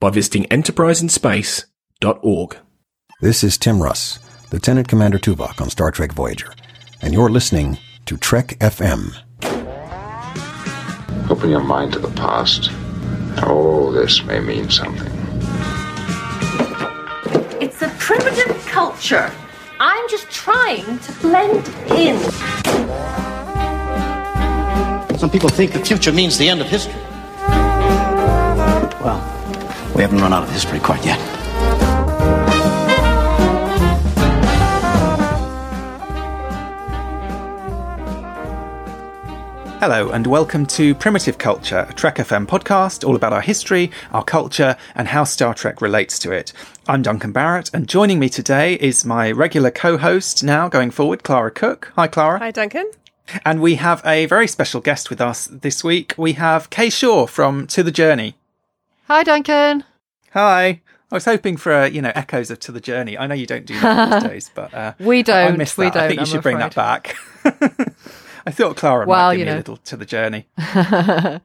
by visiting enterpriseinspace.org. This is Tim Russ, Lieutenant Commander Tuvok on Star Trek Voyager, and you're listening to Trek FM. Open your mind to the past. All this may mean something. It's a primitive culture. I'm just trying to blend in. Some people think the future means the end of history. Well, we haven't run out of history quite yet. Hello, and welcome to Primitive Culture, a Trek FM podcast all about our history, our culture, and how Star Trek relates to it. I'm Duncan Barrett, and joining me today is my regular co host now going forward, Clara Cook. Hi, Clara. Hi, Duncan. And we have a very special guest with us this week. We have Kay Shaw from To the Journey. Hi, Duncan. Hi. I was hoping for uh, you know echoes of To the Journey. I know you don't do that these days, but uh, we don't. I missed that. We don't. I think you I'm should bring afraid. that back. I thought Clara Well, might give you me a little to the journey.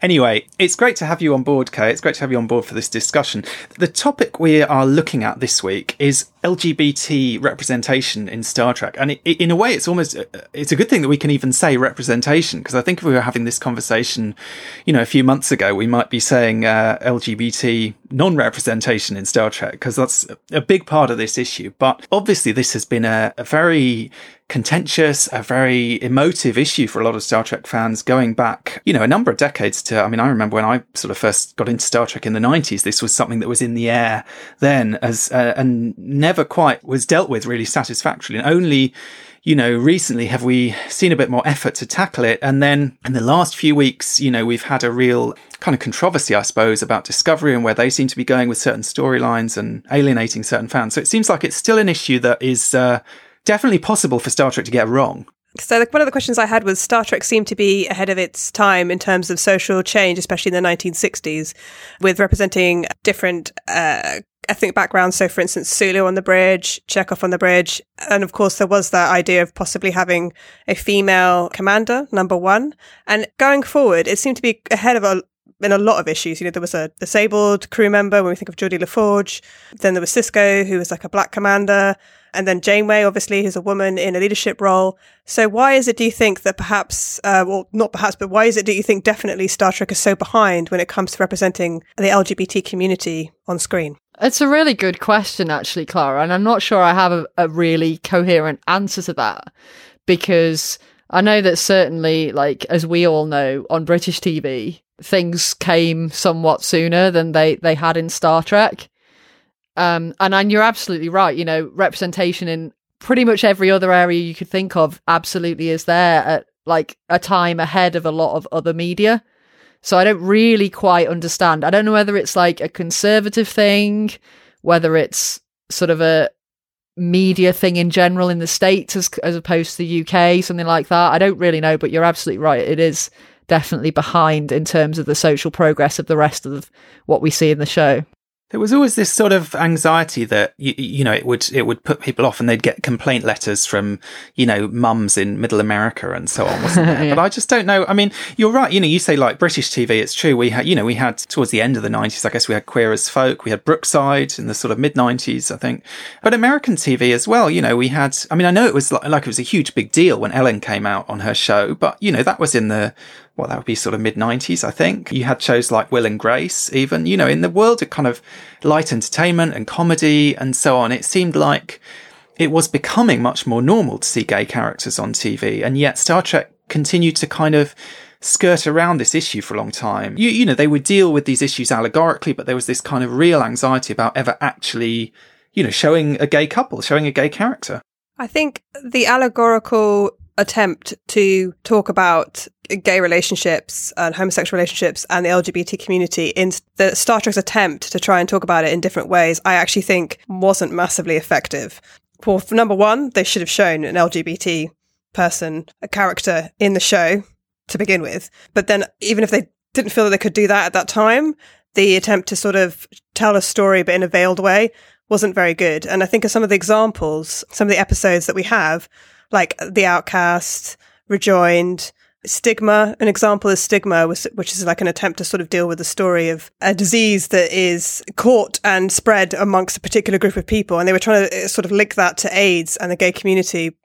anyway, it's great to have you on board, Kay. It's great to have you on board for this discussion. The topic we are looking at this week is LGBT representation in Star Trek, and it, it- in a way, it's almost it's a good thing that we can even say representation because I think if we were having this conversation, you know, a few months ago, we might be saying uh, LGBT non-representation in Star Trek because that's a big part of this issue. But obviously, this has been a, a very contentious, a very emotive issue for a lot of Star Trek fans going back, you know, a number of decades to, I mean, I remember when I sort of first got into Star Trek in the 90s, this was something that was in the air then as, uh, and never quite was dealt with really satisfactorily. And only, you know, recently have we seen a bit more effort to tackle it. And then in the last few weeks, you know, we've had a real kind of controversy, I suppose, about Discovery and where they seem to be going with certain storylines and alienating certain fans. So it seems like it's still an issue that is, uh, definitely possible for Star Trek to get wrong. So, one of the questions I had was Star Trek seemed to be ahead of its time in terms of social change, especially in the 1960s, with representing different uh, ethnic backgrounds. So, for instance, Sulu on the bridge, Chekov on the bridge. And of course, there was that idea of possibly having a female commander, number one. And going forward, it seemed to be ahead of a in a lot of issues. You know, there was a disabled crew member when we think of Geordi La Forge. Then there was Sisko, who was like a black commander. And then Janeway, obviously, who's a woman in a leadership role. So why is it, do you think, that perhaps, uh, well, not perhaps, but why is it, do you think, definitely Star Trek is so behind when it comes to representing the LGBT community on screen? It's a really good question, actually, Clara, and I'm not sure I have a, a really coherent answer to that because I know that certainly, like as we all know, on British TV, things came somewhat sooner than they they had in Star Trek. Um, and and you're absolutely right. You know, representation in pretty much every other area you could think of absolutely is there at like a time ahead of a lot of other media. So I don't really quite understand. I don't know whether it's like a conservative thing, whether it's sort of a media thing in general in the states as as opposed to the UK, something like that. I don't really know, but you're absolutely right. It is definitely behind in terms of the social progress of the rest of what we see in the show. There was always this sort of anxiety that you, you know it would it would put people off, and they'd get complaint letters from you know mums in Middle America and so on, wasn't there? Yeah. But I just don't know. I mean, you're right. You know, you say like British TV. It's true. We had you know we had towards the end of the '90s. I guess we had Queer as Folk. We had Brookside in the sort of mid '90s, I think. But American TV as well. You know, we had. I mean, I know it was like, like it was a huge big deal when Ellen came out on her show, but you know that was in the well, that would be sort of mid 90s, I think. You had shows like Will and Grace, even, you know, in the world of kind of light entertainment and comedy and so on. It seemed like it was becoming much more normal to see gay characters on TV. And yet Star Trek continued to kind of skirt around this issue for a long time. You, you know, they would deal with these issues allegorically, but there was this kind of real anxiety about ever actually, you know, showing a gay couple, showing a gay character. I think the allegorical attempt to talk about gay relationships and homosexual relationships and the LGBT community in the Star Trek's attempt to try and talk about it in different ways, I actually think wasn't massively effective. Well, for number one, they should have shown an LGBT person, a character in the show to begin with. But then, even if they didn't feel that they could do that at that time, the attempt to sort of tell a story but in a veiled way wasn't very good. And I think of some of the examples, some of the episodes that we have, like The Outcast, Rejoined, Stigma. An example is Stigma, which is like an attempt to sort of deal with the story of a disease that is caught and spread amongst a particular group of people. And they were trying to uh, sort of link that to AIDS and the gay community,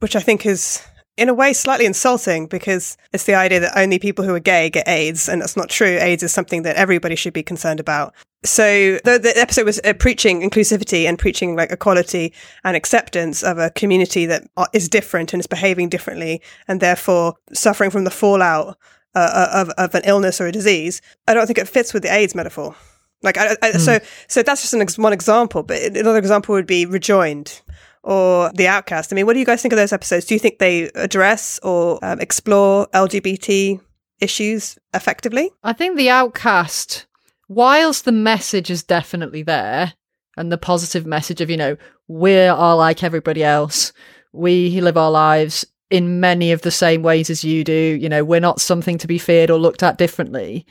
which I think is in a way slightly insulting because it's the idea that only people who are gay get AIDS, and that's not true. AIDS is something that everybody should be concerned about. So the, the episode was uh, preaching inclusivity and preaching like equality and acceptance of a community that is different and is behaving differently, and therefore suffering from the fallout uh, uh of of an illness or a disease. I don't think it fits with the AIDS metaphor. Like, I, I, mm. so so that's just an ex- one example. But another example would be rejoined or The Outcast. I mean, what do you guys think of those episodes? Do you think they address or um, explore LGBT issues effectively? I think The Outcast, whilst the message is definitely there, and the positive message of, you know, we are like everybody else, we live our lives in many of the same ways as you do, you know, we're not something to be feared or looked at differently.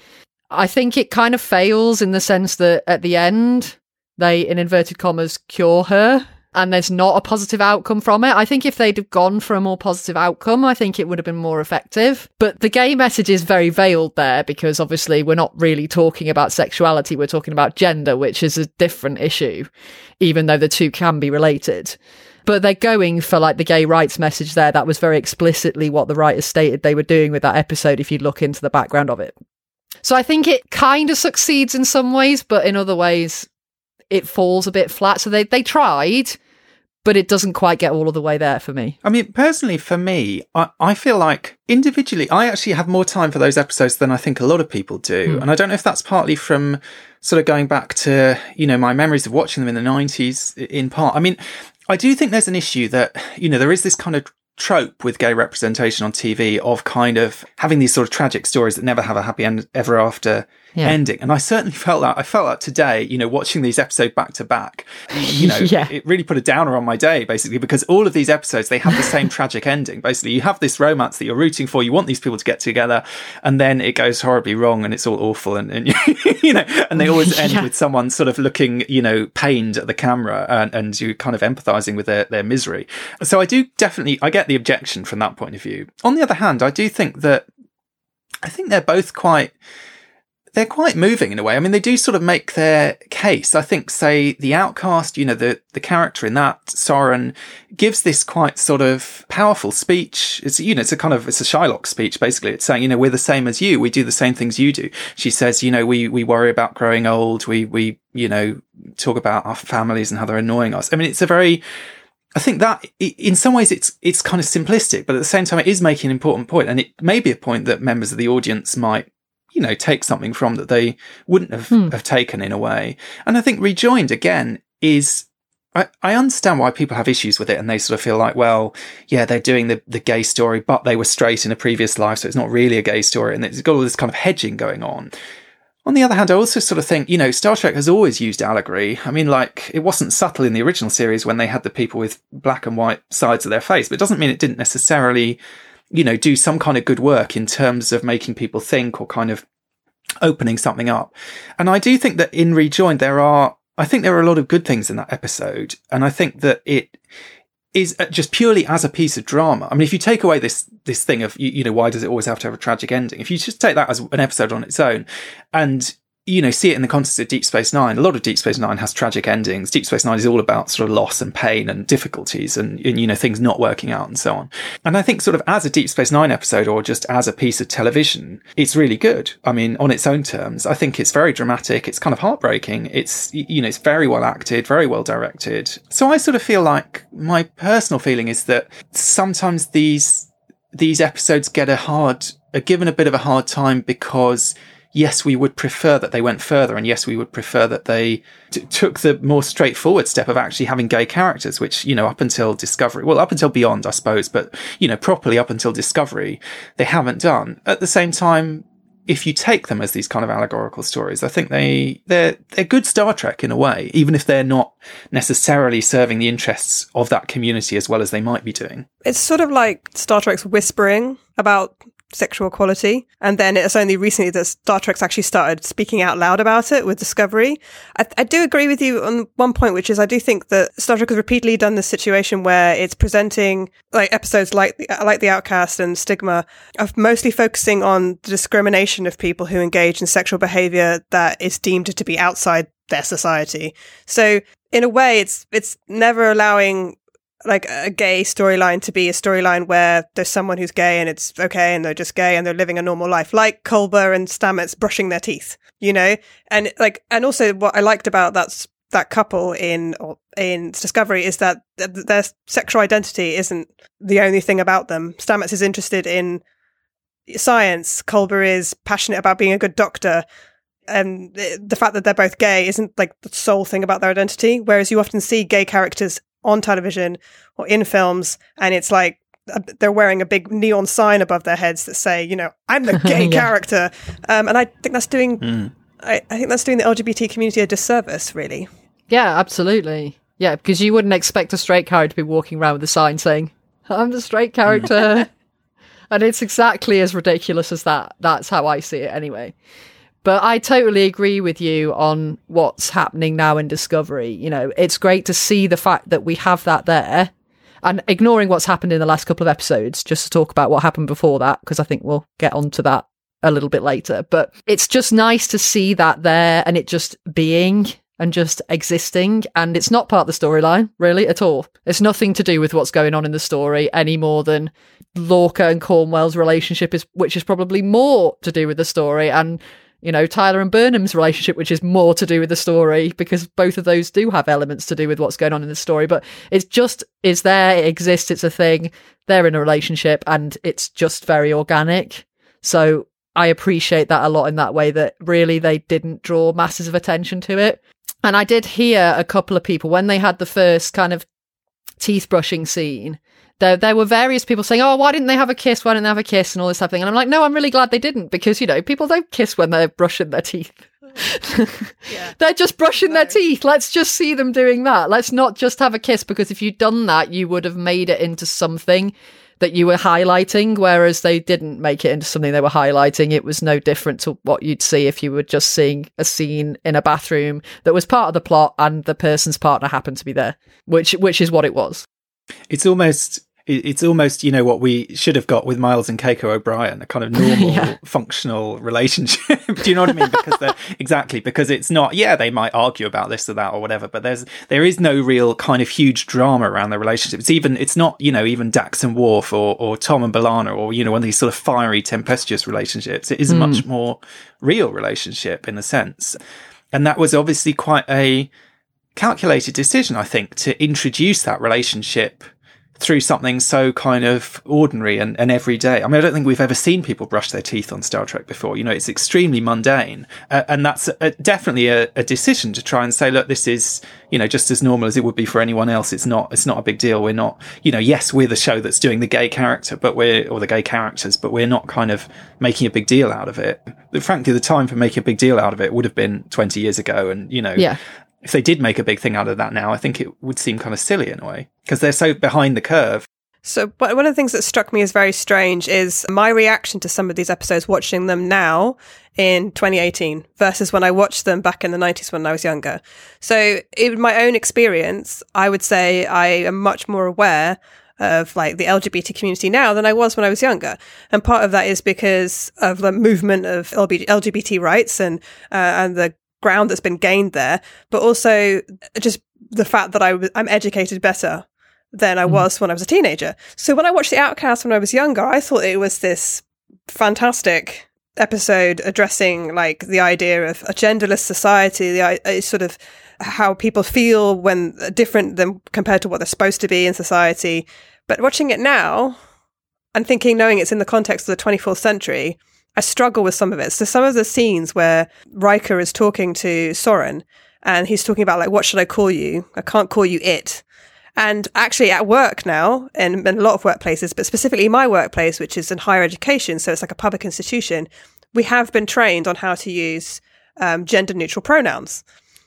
I think it kind of fails in the sense that at the end, they, in inverted commas, cure her and there's not a positive outcome from it. I think if they'd have gone for a more positive outcome, I think it would have been more effective. But the gay message is very veiled there because obviously we're not really talking about sexuality, we're talking about gender, which is a different issue, even though the two can be related. But they're going for like the gay rights message there. That was very explicitly what the writers stated they were doing with that episode if you look into the background of it. So I think it kind of succeeds in some ways, but in other ways, it falls a bit flat. So they, they tried, but it doesn't quite get all of the way there for me. I mean, personally, for me, I, I feel like individually, I actually have more time for those episodes than I think a lot of people do. Mm. And I don't know if that's partly from sort of going back to, you know, my memories of watching them in the 90s in part. I mean, I do think there's an issue that, you know, there is this kind of trope with gay representation on TV of kind of having these sort of tragic stories that never have a happy end ever after yeah. ending. And I certainly felt that. I felt that today, you know, watching these episodes back to back, you know, yeah. it really put a downer on my day, basically, because all of these episodes, they have the same tragic ending. Basically, you have this romance that you're rooting for. You want these people to get together and then it goes horribly wrong and it's all awful. And, and you know, and they always end yeah. with someone sort of looking, you know, pained at the camera and, and you kind of empathizing with their, their misery. So I do definitely, I get the objection from that point of view. On the other hand, I do think that I think they're both quite they're quite moving in a way. I mean, they do sort of make their case. I think, say, the outcast, you know, the, the character in that, Soren, gives this quite sort of powerful speech. It's, you know, it's a kind of, it's a Shylock speech, basically. It's saying, you know, we're the same as you. We do the same things you do. She says, you know, we, we worry about growing old. We, we, you know, talk about our families and how they're annoying us. I mean, it's a very, I think that in some ways it's it's kind of simplistic, but at the same time it is making an important point, and it may be a point that members of the audience might you know, take something from that they wouldn't have, hmm. have taken in a way. And I think rejoined again is I, I understand why people have issues with it and they sort of feel like, well, yeah, they're doing the, the gay story, but they were straight in a previous life, so it's not really a gay story. And it's got all this kind of hedging going on. On the other hand, I also sort of think, you know, Star Trek has always used allegory. I mean, like, it wasn't subtle in the original series when they had the people with black and white sides of their face, but it doesn't mean it didn't necessarily you know, do some kind of good work in terms of making people think or kind of opening something up. And I do think that in Rejoined, there are, I think there are a lot of good things in that episode. And I think that it is uh, just purely as a piece of drama. I mean, if you take away this, this thing of, you, you know, why does it always have to have a tragic ending? If you just take that as an episode on its own and you know, see it in the context of Deep Space Nine. A lot of Deep Space Nine has tragic endings. Deep Space Nine is all about sort of loss and pain and difficulties and, and, you know, things not working out and so on. And I think sort of as a Deep Space Nine episode or just as a piece of television, it's really good. I mean, on its own terms, I think it's very dramatic. It's kind of heartbreaking. It's, you know, it's very well acted, very well directed. So I sort of feel like my personal feeling is that sometimes these, these episodes get a hard, are given a bit of a hard time because yes, we would prefer that they went further, and yes, we would prefer that they t- took the more straightforward step of actually having gay characters, which you know up until Discovery, well, up until Beyond, I suppose, but you know properly up until Discovery, they haven't done. At the same time, if you take them as these kind of allegorical stories, I think they they're they're good Star Trek in a way, even if they're not necessarily serving the interests of that community as well as they might be doing. It's sort of like Star Trek's whispering about sexual equality. And then it's only recently that Star Trek's actually started speaking out loud about it with Discovery. I, I, do agree with you on one point, which is I do think that Star Trek has repeatedly done this situation where it's presenting like episodes like the, like the Outcast and Stigma of mostly focusing on the discrimination of people who engage in sexual behavior that is deemed to be outside their society. So in a way, it's it's never allowing like a gay storyline to be a storyline where there's someone who's gay and it's okay and they're just gay and they're living a normal life, like Culber and Stamets brushing their teeth, you know? And like, and also what I liked about that, that couple in, in Discovery is that their sexual identity isn't the only thing about them. Stamets is interested in science. Culber is passionate about being a good doctor and the fact that they're both gay isn't like the sole thing about their identity. Whereas you often see gay characters on television or in films, and it's like uh, they're wearing a big neon sign above their heads that say, you know, I'm the gay yeah. character. Um, and I think that's doing, mm. I, I think that's doing the LGBT community a disservice, really. Yeah, absolutely. Yeah, because you wouldn't expect a straight character to be walking around with a sign saying, I'm the straight character. and it's exactly as ridiculous as that. That's how I see it anyway. But I totally agree with you on what's happening now in Discovery. You know, it's great to see the fact that we have that there. And ignoring what's happened in the last couple of episodes, just to talk about what happened before that, because I think we'll get onto that a little bit later. But it's just nice to see that there and it just being and just existing. And it's not part of the storyline, really, at all. It's nothing to do with what's going on in the story any more than Lorca and Cornwell's relationship is, which is probably more to do with the story. And you know, Tyler and Burnham's relationship, which is more to do with the story because both of those do have elements to do with what's going on in the story. But it's just is there, it exists, it's a thing. They're in a relationship and it's just very organic. So I appreciate that a lot in that way that really they didn't draw masses of attention to it. And I did hear a couple of people when they had the first kind of teeth brushing scene there there were various people saying, "Oh, why didn't they have a kiss? Why didn't they have a kiss?" and all this type of thing. And I'm like, "No, I'm really glad they didn't because you know people don't kiss when they're brushing their teeth. yeah. they're just brushing no. their teeth. Let's just see them doing that. Let's not just have a kiss because if you'd done that, you would have made it into something." That you were highlighting, whereas they didn't make it into something they were highlighting. It was no different to what you'd see if you were just seeing a scene in a bathroom that was part of the plot and the person's partner happened to be there, which which is what it was. It's almost it's almost you know what we should have got with Miles and Keiko O'Brien, a kind of normal, yeah. functional relationship. Do you know what I mean? Because they're exactly because it's not. Yeah, they might argue about this or that or whatever, but there's there is no real kind of huge drama around the relationship. It's even it's not you know even Dax and Worf or or Tom and B'Elanna or you know one of these sort of fiery, tempestuous relationships. It is a mm. much more real relationship in a sense, and that was obviously quite a calculated decision, I think, to introduce that relationship through something so kind of ordinary and, and everyday. I mean, I don't think we've ever seen people brush their teeth on Star Trek before. You know, it's extremely mundane. Uh, and that's a, definitely a, a, decision to try and say, look, this is, you know, just as normal as it would be for anyone else. It's not, it's not a big deal. We're not, you know, yes, we're the show that's doing the gay character, but we're, or the gay characters, but we're not kind of making a big deal out of it. But frankly, the time for making a big deal out of it would have been 20 years ago. And, you know, yeah if they did make a big thing out of that now, I think it would seem kind of silly in a way because they're so behind the curve. So, one of the things that struck me as very strange is my reaction to some of these episodes, watching them now in 2018 versus when I watched them back in the 90s when I was younger. So, in my own experience, I would say I am much more aware of like the LGBT community now than I was when I was younger. And part of that is because of the movement of LGBT rights and, uh, and the ground that's been gained there, but also just the fact that I w- I'm educated better than I mm. was when I was a teenager. So when I watched The Outcast when I was younger, I thought it was this fantastic episode addressing like the idea of a genderless society, the uh, sort of how people feel when uh, different than compared to what they're supposed to be in society. But watching it now and thinking, knowing it's in the context of the 24th century, I struggle with some of it. So some of the scenes where Riker is talking to Soren and he's talking about like, what should I call you? I can't call you it. And actually at work now, and in a lot of workplaces, but specifically my workplace, which is in higher education, so it's like a public institution, we have been trained on how to use um, gender neutral pronouns.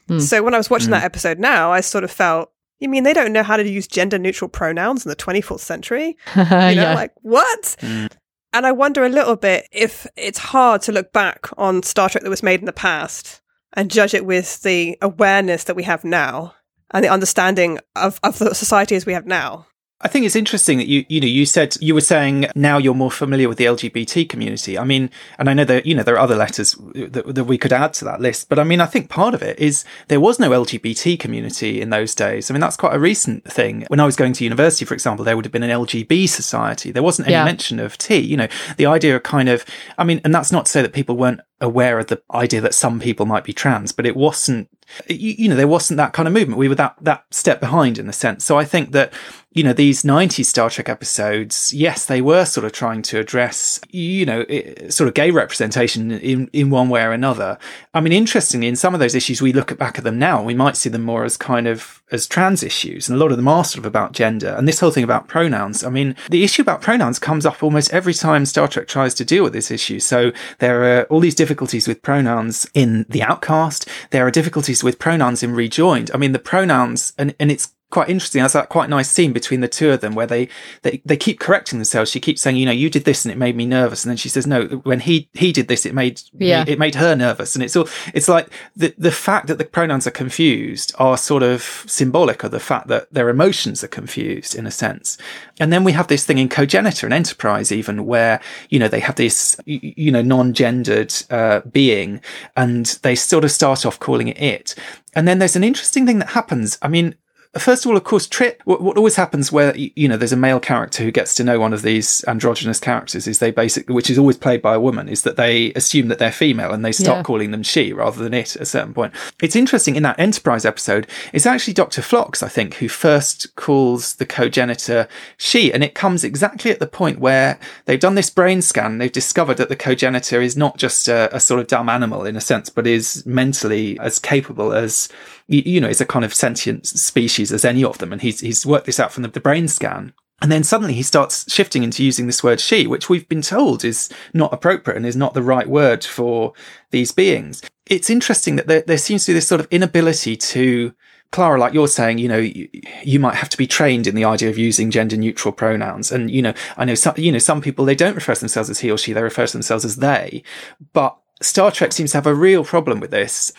Hmm. So when I was watching hmm. that episode now, I sort of felt, you mean they don't know how to use gender neutral pronouns in the 24th century? You know, yeah. like what? Hmm. And I wonder a little bit if it's hard to look back on Star Trek that was made in the past and judge it with the awareness that we have now and the understanding of, of the society as we have now. I think it's interesting that you, you know, you said you were saying now you're more familiar with the LGBT community. I mean, and I know that, you know, there are other letters that, that we could add to that list, but I mean, I think part of it is there was no LGBT community in those days. I mean, that's quite a recent thing. When I was going to university, for example, there would have been an LGB society. There wasn't any Yeah. mention of T, you know, the idea of kind of, I mean, and that's not to say that people weren't aware of the idea that some people might be trans, but it wasn't, you, you know, there wasn't that kind of movement. We were that, that step behind in a sense. So I think that, you know, these 90s Star Trek episodes, yes, they were sort of trying to address, you know, sort of gay representation in, in one way or another. I mean, interestingly, in some of those issues, we look at back at them now, we might see them more as kind of, as trans issues. And a lot of them are sort of about gender and this whole thing about pronouns. I mean, the issue about pronouns comes up almost every time Star Trek tries to deal with this issue. So there are all these difficulties with pronouns in The Outcast. There are difficulties with pronouns in Rejoined. I mean, the pronouns, and, and it's quite interesting. There's that quite nice scene between the two of them where they, they, they keep correcting themselves. She keeps saying, you know, you did this and it made me nervous. And then she says, no, when he, he did this, it made, Yeah. it made her nervous. And it's all, it's like the, the fact that the pronouns are confused are sort of symbolic of the fact that their emotions are confused in a sense. And then we have this thing in Cogenitor and Enterprise even where, you know, they have this, you know, non-gendered, uh, being and they sort of start off calling it it. And then there's an interesting thing that happens. I mean, First of all, of course, Trip, what, what always happens where, you know, there's a male character who gets to know one of these androgynous characters is they basically, which is always played by a woman, is that they assume that they're female and they start Yeah. calling them she rather than it at a certain point. It's interesting in that Enterprise episode, it's actually Dr. Phlox, I think, who first calls the cogenitor she. And it comes exactly at the point where they've done this brain scan. They've discovered that the cogenitor is not just a, a sort of dumb animal in a sense, but is mentally as capable as, you, you know, is a kind of sentient species as any of them. And he's, he's worked this out from the, the brain scan. And then suddenly he starts shifting into using this word she, which we've been told is not appropriate and is not the right word for these beings. It's interesting that there, there seems to be this sort of inability to Clara, like you're saying, you know, you, you might have to be trained in the idea of using gender neutral pronouns. And, you know, I know some, you know, some people, they don't refer to themselves as he or she, they refer to themselves as they. But Star Trek seems to have a real problem with this.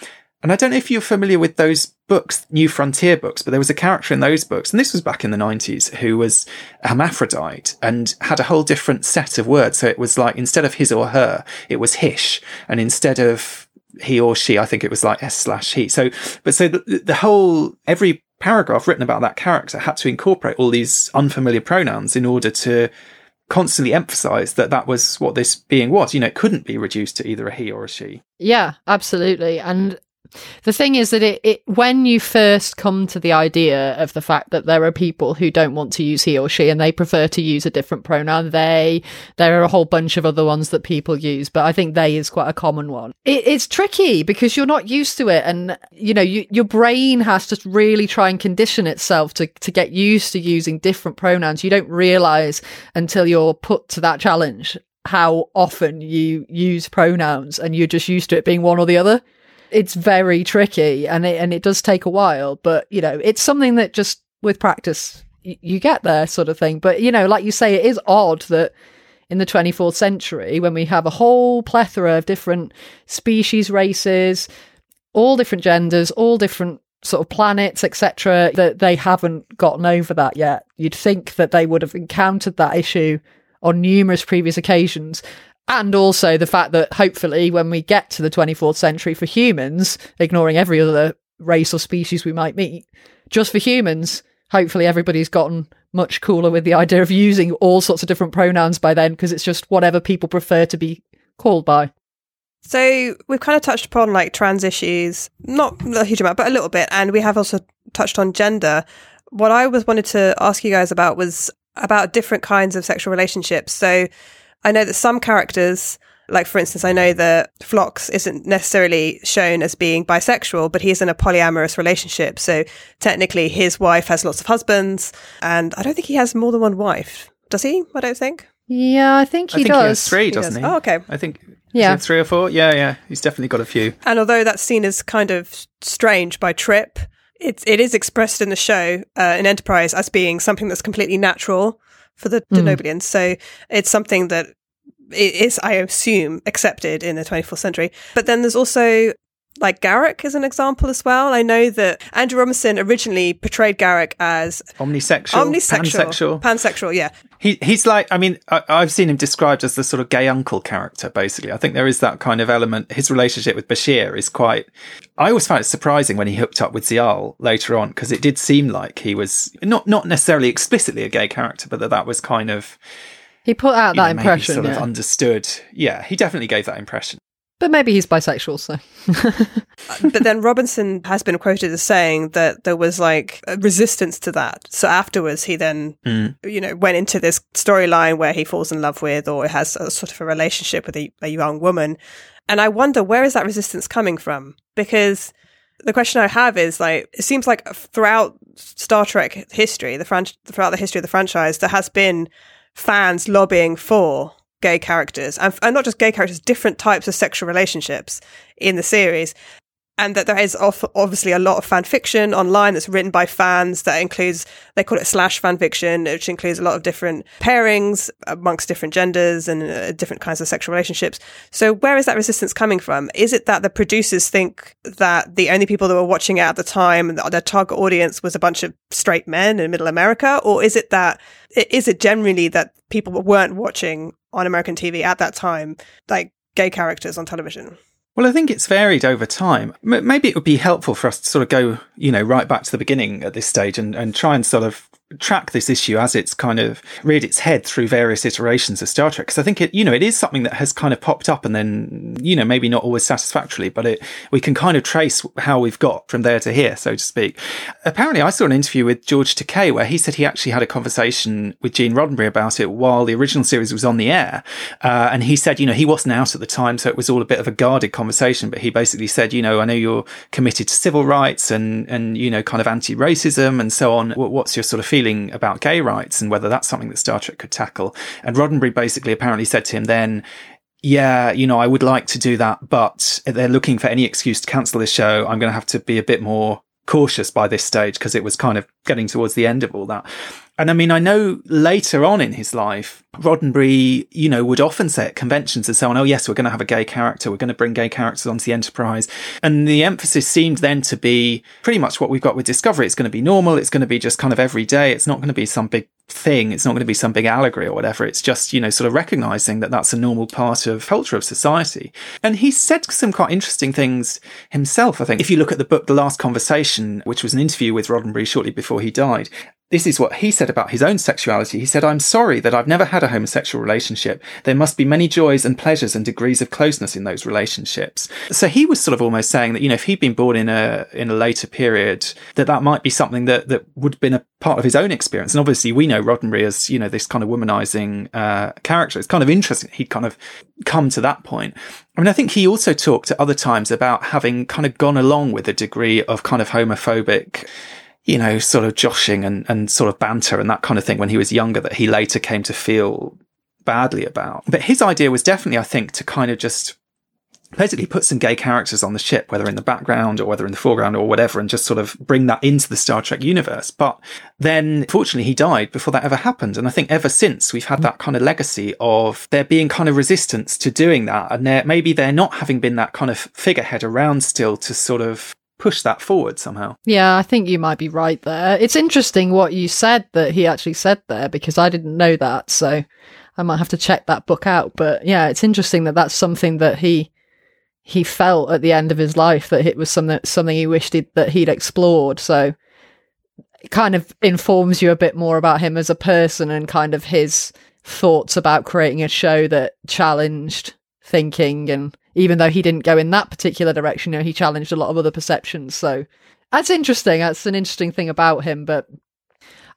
And I don't know if you're familiar with those books, New Frontier books, but there was a character in those books, and this was back in the 90s, who was a hermaphrodite and had a whole different set of words. So it was like, instead of his or her, it was hish. And instead of he or she, I think it was like S slash he. So, but so the, the whole, every paragraph written about that character had to incorporate all these unfamiliar pronouns in order to constantly emphasize that that was what this being was. You know, it couldn't be reduced to either a he or a she. Yeah, absolutely. And the thing is that it, it when you first come to the idea of the fact that there are people who don't want to use he or she and they prefer to use a different pronoun they there are a whole bunch of other ones that people use but i think they is quite a common one. It, it's tricky because you're not used to it and you know you, your brain has to really try and condition itself to, to get used to using different pronouns. You don't realize until you're put to that challenge how often you use pronouns and you're just used to it being one or the other it's very tricky and it, and it does take a while but you know it's something that just with practice y- you get there sort of thing. But you know like you say it is odd that in the 24th century when we have a whole plethora of different species races all different genders all different sort of planets etc that they haven't gotten over that yet. You'd think that they would have encountered that issue on numerous previous occasions and also the fact that hopefully when we get to the 24th century for humans ignoring every other race or species we might meet just for humans hopefully everybody's gotten much cooler with the idea of using all sorts of different pronouns by then because it's just whatever people prefer to be called by So we've kind of touched upon like trans issues, not a huge amount, but a little bit, and we have also touched on gender. What I was wanted to ask you guys about was about different kinds of sexual relationships. So I know that some characters Like, for instance, I know that Phlox isn't necessarily shown as being bisexual, but he's in a polyamorous relationship. So technically, his wife has lots of husbands, and I don't think he has more than one wife. Does he? I don't think. Yeah, I think he I think does. he has three, He doesn't does. he? Oh, okay. I think Yeah. yeah, three or four. Yeah, yeah. He's definitely got a few. And although that's seen as kind of strange by Trip, it, it is expressed in the show, uh, in Enterprise, as being something that's completely natural for the mm. Denobulans. So it's something that is, I assume, accepted in the 24th century. But then there's also like Garak is an example as well. I know that Andrew Robinson originally portrayed Garak as Omnisexual, omnisexual, pansexual. pansexual, yeah. He he's like I mean I, I've seen him described as the sort of gay uncle character. Basically, I think there is that kind of element. His relationship with Bashir is quite. I always found it surprising when he hooked up with Ziyal later on because it did seem like he was not not necessarily explicitly a gay character, but that that was kind of He put out that know, maybe impression, sort yeah. of understood. Yeah, he definitely gave that impression. But maybe he's bisexual, so but then Robinson has been quoted as saying that there was like a resistance to that. So afterwards, he then, hmm. you know, went into this storyline where he falls in love with or has a sort of a relationship with a, a young woman. And I wonder where is that resistance coming from? Because the question I have is like, it seems like throughout Star Trek history, the fran- throughout the history of the franchise, there has been fans lobbying for gay characters and, and not just gay characters, different types of sexual relationships in the series. And that there is obviously a lot of fan fiction online that's written by fans that includes, they call it slash fan fiction, which includes a lot of different pairings amongst different genders and uh, different kinds of sexual relationships. So where is that resistance coming from? Is it that the producers think that the only people that were watching it at the time, their target audience was a bunch of straight men in middle America? Or is it that, is it generally that people weren't watching on American TV at that time, like gay characters on television? Well, I think it's varied over time. M- maybe it would be helpful for us to sort of go, you know, right back to the beginning at this stage and, and try and sort of track this issue as it's kind of reared its head through various iterations of Star Trek. Because I think it, you know, it is something that has kind of popped up and then, you know, maybe not always satisfactorily, but it, we can kind of trace how we've got from there to here, so to speak. Apparently, I saw an interview with George Takei where he said he actually had a conversation with Gene Roddenberry about it while the original series was on the air. Uh, and he said, you know, he wasn't out at the time, so it was all a bit of a guarded conversation, but he basically said, you know, I know you're committed to civil rights and, and, you know, kind of anti-racism and so on. What's your sort of feeling about gay rights and whether that's something that Star Trek could tackle? And Roddenberry basically apparently said to him then, yeah, you know, I would like to do that, but they're looking for any excuse to cancel this show. I'm going to have to be a bit more cautious by this stage because it was kind of getting towards the end of all that. And I mean, I know later on in his life, Roddenberry, you know, would often say at conventions and so on, oh, yes, we're going to have a gay character. We're going to bring gay characters onto the Enterprise. And the emphasis seemed then to be pretty much what we've got with Discovery. It's going to be normal. It's going to be just kind of every day. It's not going to be some big thing. It's not going to be some big allegory or whatever. It's just, you know, sort of recognizing that that's a normal part of culture of society. And he said some quite interesting things himself, I think. If you look at the book, The Last Conversation, which was an interview with Roddenberry shortly before he died, this is what he said about his own sexuality. He said, I'm sorry that I've never had a homosexual relationship. There must be many joys and pleasures and degrees of closeness in those relationships. So he was sort of almost saying that, you know, if he'd been born in a, in a later period, that that might be something that, that would have been a part of his own experience. And obviously we know Roddenberry as, you know, this kind of womanizing, uh, character. It's kind of interesting. He'd kind of come to that point. I mean, I think he also talked at other times about having kind of gone along with a degree of kind of homophobic, you know, sort of joshing and, and sort of banter and that kind of thing when he was younger that he later came to feel badly about. But his idea was definitely, I think, to kind of just basically put some gay characters on the ship, whether in the background or whether in the foreground or whatever, and just sort of bring that into the Star Trek universe. But then fortunately he died before that ever happened. And I think ever since we've had that kind of legacy of there being kind of resistance to doing that. And there, maybe there not having been that kind of figurehead around still to sort of push that forward somehow. Yeah, I think you might be right there. It's interesting what you said that he actually said there because I didn't know that. So I might have to check that book out. But yeah, it's interesting that that's something that he he felt at the end of his life that it was something something he wished he'd, that he'd explored. So it kind of informs you a bit more about him as a person and kind of his thoughts about creating a show that challenged thinking and even though he didn't go in that particular direction, you know, he challenged a lot of other perceptions. So that's interesting. That's an interesting thing about him. But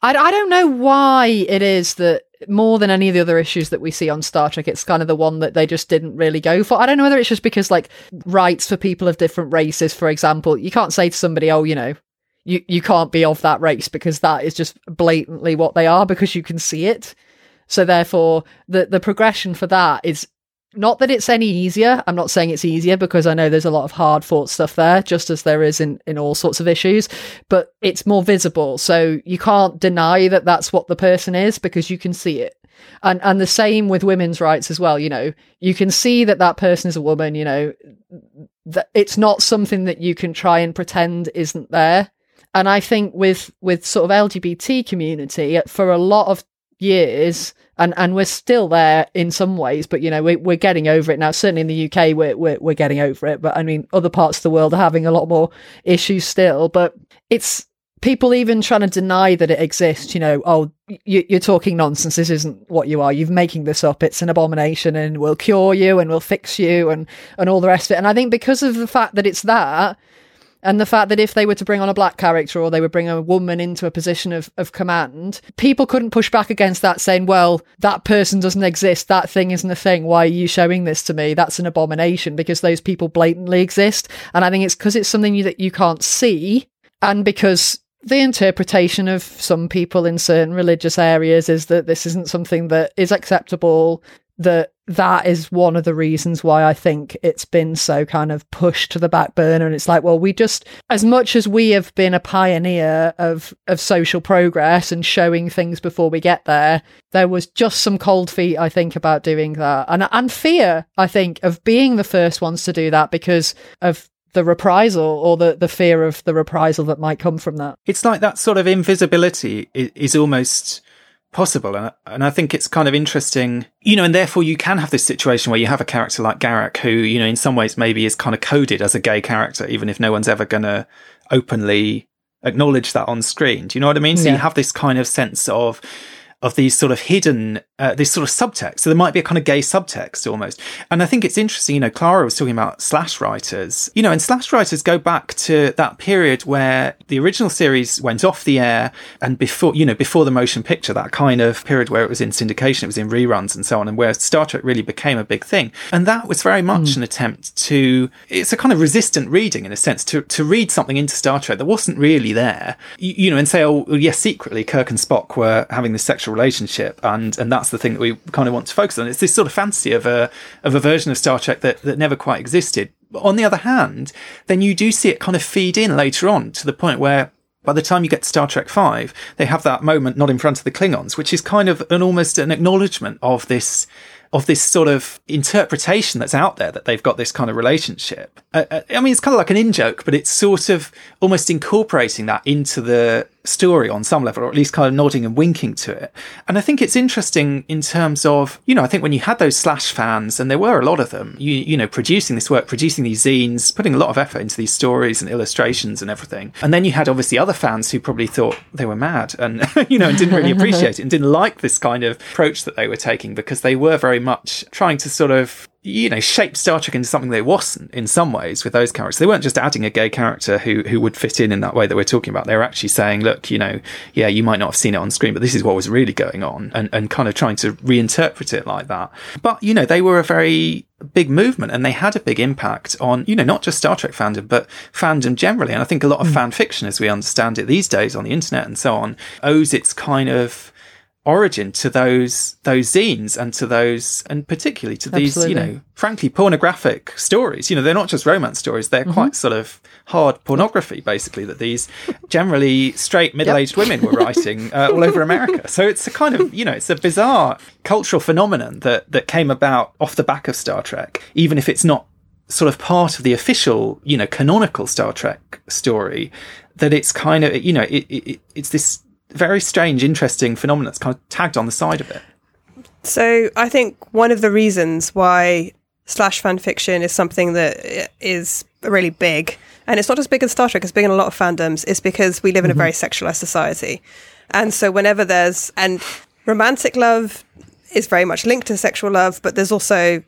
I, I don't know why it is that more than any of the other issues that we see on Star Trek, it's kind of the one that they just didn't really go for. I don't know whether it's just because like rights for people of different races, for example, you can't say to somebody, oh, you know, you, you can't be of that race because that is just blatantly what they are because you can see it. So therefore, the the progression for that is not that it's any easier. I'm not saying it's easier because I know there's a lot of hard fought stuff there, just as there is in, in all sorts of issues, but it's more visible. So you can't deny that that's what the person is because you can see it. And, and the same with women's rights as well. You know, you can see that that person is a woman, you know, that it's not something that you can try and pretend isn't there. And I think with, with sort of LGBT community for a lot of years, and and we're still there in some ways, but you know we, we're getting over it now. Certainly in the UK, we're, we're we're getting over it, but I mean other parts of the world are having a lot more issues still. But it's people even trying to deny that it exists. You know, oh, you, you're talking nonsense. This isn't what you are. You're making this up. It's an abomination, and we'll cure you, and we'll fix you, and and all the rest of it. And I think because of the fact that it's that and the fact that if they were to bring on a black character or they would bring a woman into a position of, of command, people couldn't push back against that saying, well, that person doesn't exist. That thing isn't a thing. Why are you showing this to me? That's an abomination because those people blatantly exist. And I think it's because it's something that you can't see and because the interpretation of some people in certain religious areas is that this isn't something that is acceptable that that is one of the reasons why I think it's been so kind of pushed to the back burner. And it's like, well, we just, as much as we have been a pioneer of, of social progress and showing things before we get there, there was just some cold feet, I think, about doing that. And, and fear, I think, of being the first ones to do that because of the reprisal or the, the fear of the reprisal that might come from that. It's like that sort of invisibility is, is almost possible. And, and I think it's kind of interesting, you know, and therefore you can have this situation where you have a character like Garak who, you know, in some ways maybe is kind of coded as a gay character, even if no one's ever going to openly acknowledge that on screen. Do you know what I mean? So Yeah. you have this kind of sense of, of these sort of hidden, uh, this sort of subtext. So there might be a kind of gay subtext almost. And I think it's interesting, you know, Clara was talking about slash writers, you know, and slash writers go back to that period where the original series went off the air and before, you know, before the motion picture, that kind of period where it was in syndication, it was in reruns and so on, and where Star Trek really became a big thing. And that was very much an attempt to, it's a kind of resistant reading in a sense, to, to read something into Star Trek that wasn't really there, you, you know, and say, oh, well, yes, secretly Kirk and Spock were having this sexual relationship, and and that's the thing that we kind of want to focus on. It's this sort of fantasy of a of a version of Star Trek that that never quite existed. But on the other hand, then you do see it kind of feed in later on to the point where. By the time you get to Star Trek Five, they have that moment not in front of the Klingons, which is kind of an almost an acknowledgement of this of this sort of interpretation that's out there that they've got this kind of relationship. Uh, uh, I mean, it's kind of like an in joke, but it's sort of almost incorporating that into the story on some level, or at least kind of nodding and winking to it. And I think it's interesting in terms of, you know, I think when you had those Slash fans, and there were a lot of them, you, you know, producing this work, producing these zines, putting a lot of effort into these stories and illustrations and everything. And then you had obviously other fans who probably thought they were mad and, you know, and didn't really appreciate it and didn't like this kind of approach that they were taking because they were very much trying to sort of you know, shaped Star Trek into something they wasn't in some ways with those characters. They weren't just adding a gay character who, who would fit in in that way that we're talking about. They were actually saying, look, you know, yeah, you might not have seen it on screen, but this is what was really going on and, and kind of trying to reinterpret it like that. But, you know, they were a very big movement and they had a big impact on, you know, not just Star Trek fandom, but fandom generally. And I think a lot of hmm. fan fiction, as we understand it these days on the internet and so on, owes its kind of, origin to those those zines and to those and particularly to these you know frankly pornographic stories. You know they're not just romance stories they're quite sort of hard pornography basically that these generally straight middle-aged women were writing uh, all over america. So it's a kind of you know it's a bizarre cultural phenomenon that that came about off the back of star trek even if it's not sort of part of the official you know canonical star trek story that it's kind of you know it, it, it- it's this very strange interesting phenomenon that's kind of tagged on the side of it So I think one of the reasons why slash fan fiction is something that is really big, and it's not as big as Star Trek, it's big in a lot of fandoms, is because we live in a very sexualized society. And so whenever there's, and romantic love is very much linked to sexual love, but there's also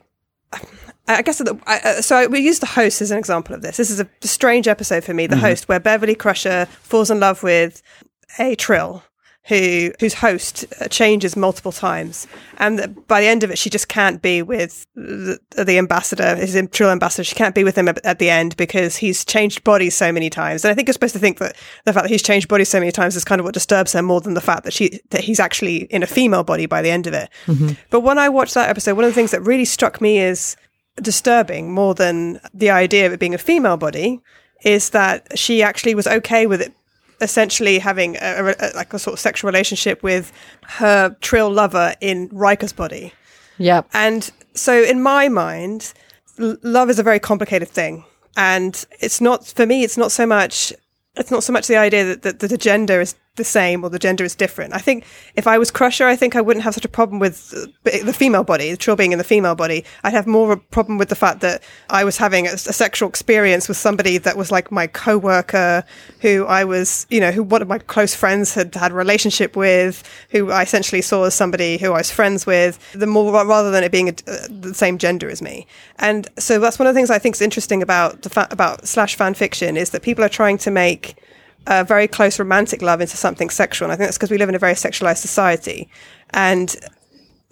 I guess uh, so. We use the host as an example of this. This is a strange episode for me. The host, where Beverly Crusher falls in love with a Trill, who whose host uh, changes multiple times, and by the end of it, she just can't be with the, the ambassador, his true ambassador. She can't be with him at, at the end because he's changed bodies so many times. And I think you're supposed to think that the fact that he's changed bodies so many times is kind of what disturbs her more than the fact that she that he's actually in a female body by the end of it. But when I watched that episode, one of the things that really struck me is disturbing more than the idea of it being a female body is that she actually was okay with it essentially having a, a- like a sort of sexual relationship with her trill lover in Riker's body. Yep. And so in my mind, l- love is a very complicated thing. And it's not, for me, it's not so much, it's not so much the idea that, that, that the gender is the same or the gender is different. I think if I was Crusher, I think I wouldn't have such a problem with the female body, the trill being in the female body. I'd have more of a problem with the fact that I was having a, a sexual experience with somebody that was like my coworker, who I was, you know, who one of my close friends had had a relationship with, who I essentially saw as somebody who I was friends with. The more rather than it being a, uh, the same gender as me, and so that's one of the things I think is interesting about the fa- about slash fan fiction is that people are trying to make a very close romantic love into something sexual. And I think that's because we live in a very sexualized society. And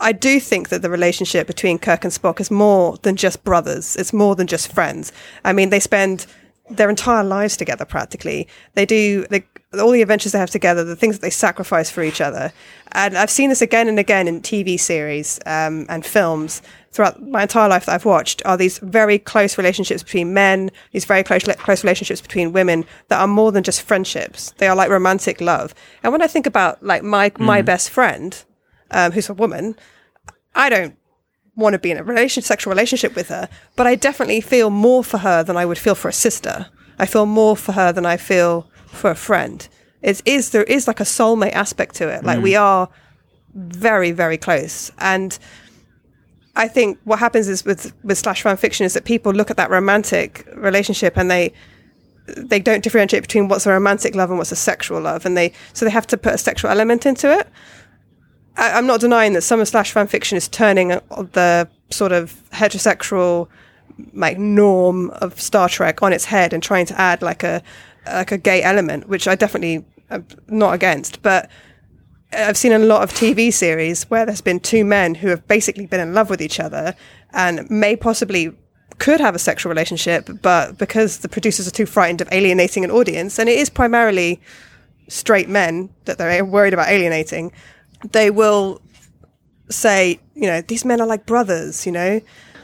I do think that the relationship between Kirk and Spock is more than just brothers. It's more than just friends. I mean, they spend their entire lives together practically. They do all the adventures they have together, the things that they sacrifice for each other. And I've seen this again and again in TV series um, and films throughout my entire life that I've watched are these very close relationships between men, these very close close relationships between women that are more than just friendships. They are like romantic love. And when I think about like my my best friend, um, who's a woman, I don't want to be in a relation, sexual relationship with her, but I definitely feel more for her than I would feel for a sister. I feel more for her than I feel for a friend. It is there is like a soulmate aspect to it. Like we are very very close, and I think what happens is with with slash fan fiction is that people look at that romantic relationship and they they don't differentiate between what's a romantic love and what's a sexual love, and they so they have to put a sexual element into it. I, I'm not denying that some of slash fan fiction is turning the sort of heterosexual like norm of Star Trek on its head and trying to add like a like a gay element, which I definitely am not against. But I've seen a lot of TV series where there's been two men who have basically been in love with each other and may possibly could have a sexual relationship, but because the producers are too frightened of alienating an audience, and it is primarily straight men that they're worried about alienating, they will say, you know, these men are like brothers, you know,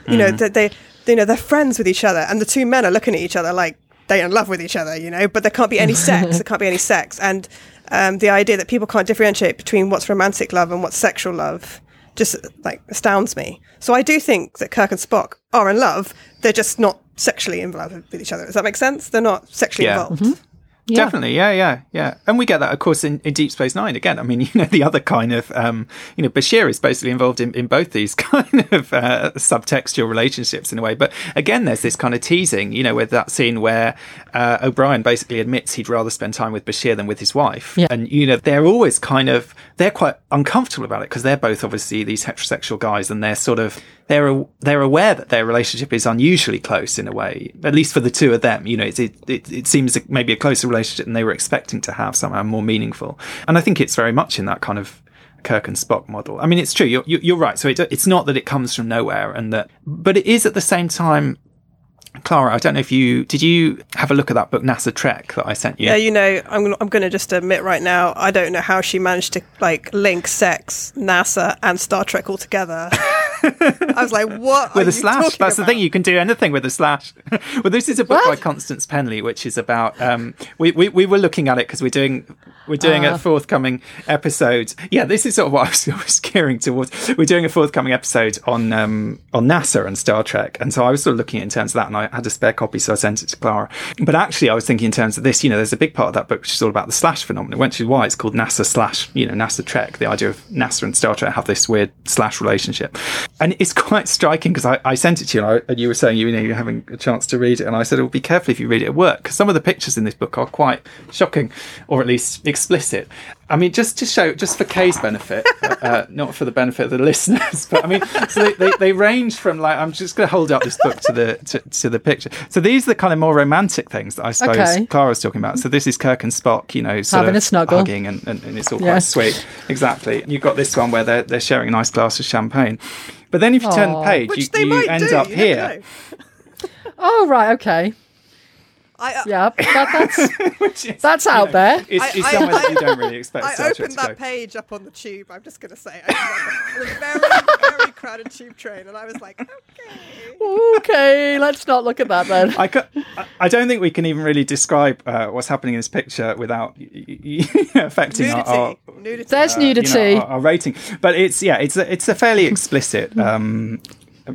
you know mm-hmm. that they, you know, they're friends with each other, and the two men are looking at each other like they're in love with each other, you know, but there can't be any sex. there can't be any sex, and um, the idea that people can't differentiate between what's romantic love and what's sexual love just like astounds me. So I do think that Kirk and Spock are in love. They're just not sexually involved with each other. Does that make sense? They're not sexually Yeah. involved. Definitely, yeah, yeah, yeah. And we get that, of course, in, in Deep Space Nine. Again, I mean, you know, the other kind of, um, you know, Bashir is basically involved in, in both these kind of uh, subtextual relationships in a way. But again, there's this kind of teasing, you know, with that scene where uh, O'Brien basically admits he'd rather spend time with Bashir than with his wife. Yeah. And, you know, they're always kind of, they're quite uncomfortable about it because they're both obviously these heterosexual guys and they're sort of, they're they're aware that their relationship is unusually close in a way, at least for the two of them. You know, it it, it, seems maybe a closer relationship than they were expecting to have, somehow more meaningful. And I think it's very much in that kind of Kirk and Spock model. I mean, it's true. You're you're right. So it, it's not that it comes from nowhere, and that, but it is at the same time. Clara, I don't know if you did you have a look at that book NASA Trek that I sent you. Yeah, you know, I'm I'm going to just admit right now, I don't know how she managed to like link sex, NASA, and Star Trek all together. I was like, what? with a slash. That's the thing. You can do anything with a slash. well, this is a book by Constance Penley, which is about. Um, we, we we were looking at it because we're doing we're doing Ah. a forthcoming episode. Yeah, this is sort of what I was, I was gearing towards. We're doing a forthcoming episode on um, on NASA and Star Trek, and so I was sort of looking in terms of that, and I had a spare copy, so I sent it to Clara. But actually, I was thinking in terms of this. You know, there's a big part of that book which is all about the slash phenomenon, which is why it's called NASA slash. You know, NASA Trek. The idea of NASA and Star Trek have this weird slash relationship, and it's quite striking because I, I sent it to you, and, I, and you were saying you know you're having a chance to read it, and I said, "Oh, be careful if you read it at work," because some of the pictures in this book are quite shocking, or at least explicit. I mean, just to show, just for Kay's benefit, uh, not for the benefit of the listeners, but I mean, so they, they, they range from like, I'm just going to hold up this book to the to, to the picture. So these are the kind of more romantic things that I suppose Okay. Clara was talking about. So this is Kirk and Spock, you know, sort Having of a snuggle. hugging, and, and, and it's all Yeah. quite sweet. Exactly. You've got this one where they're they're sharing a nice glass of champagne. But then if you turn the page, Which you, they you might end do. up you here. know. Oh right, okay. I, uh, Yeah, that, that's is, that's out know, there. It's, I- it's I- somewhere that you don't really expect I Star Trek opened to go. that page up on the tube. I'm just going to say, I opened that the very, very crowded tube train, and I was like, okay. Okay, let's not look at that then. I, ca- I- I don't think we can even really describe uh, what's happening in this picture without y- y- y- affecting our, our, Nudity. Nudity. There's uh, you know, nudity. our, our rating. But it's yeah, it's a, it's a fairly explicit um,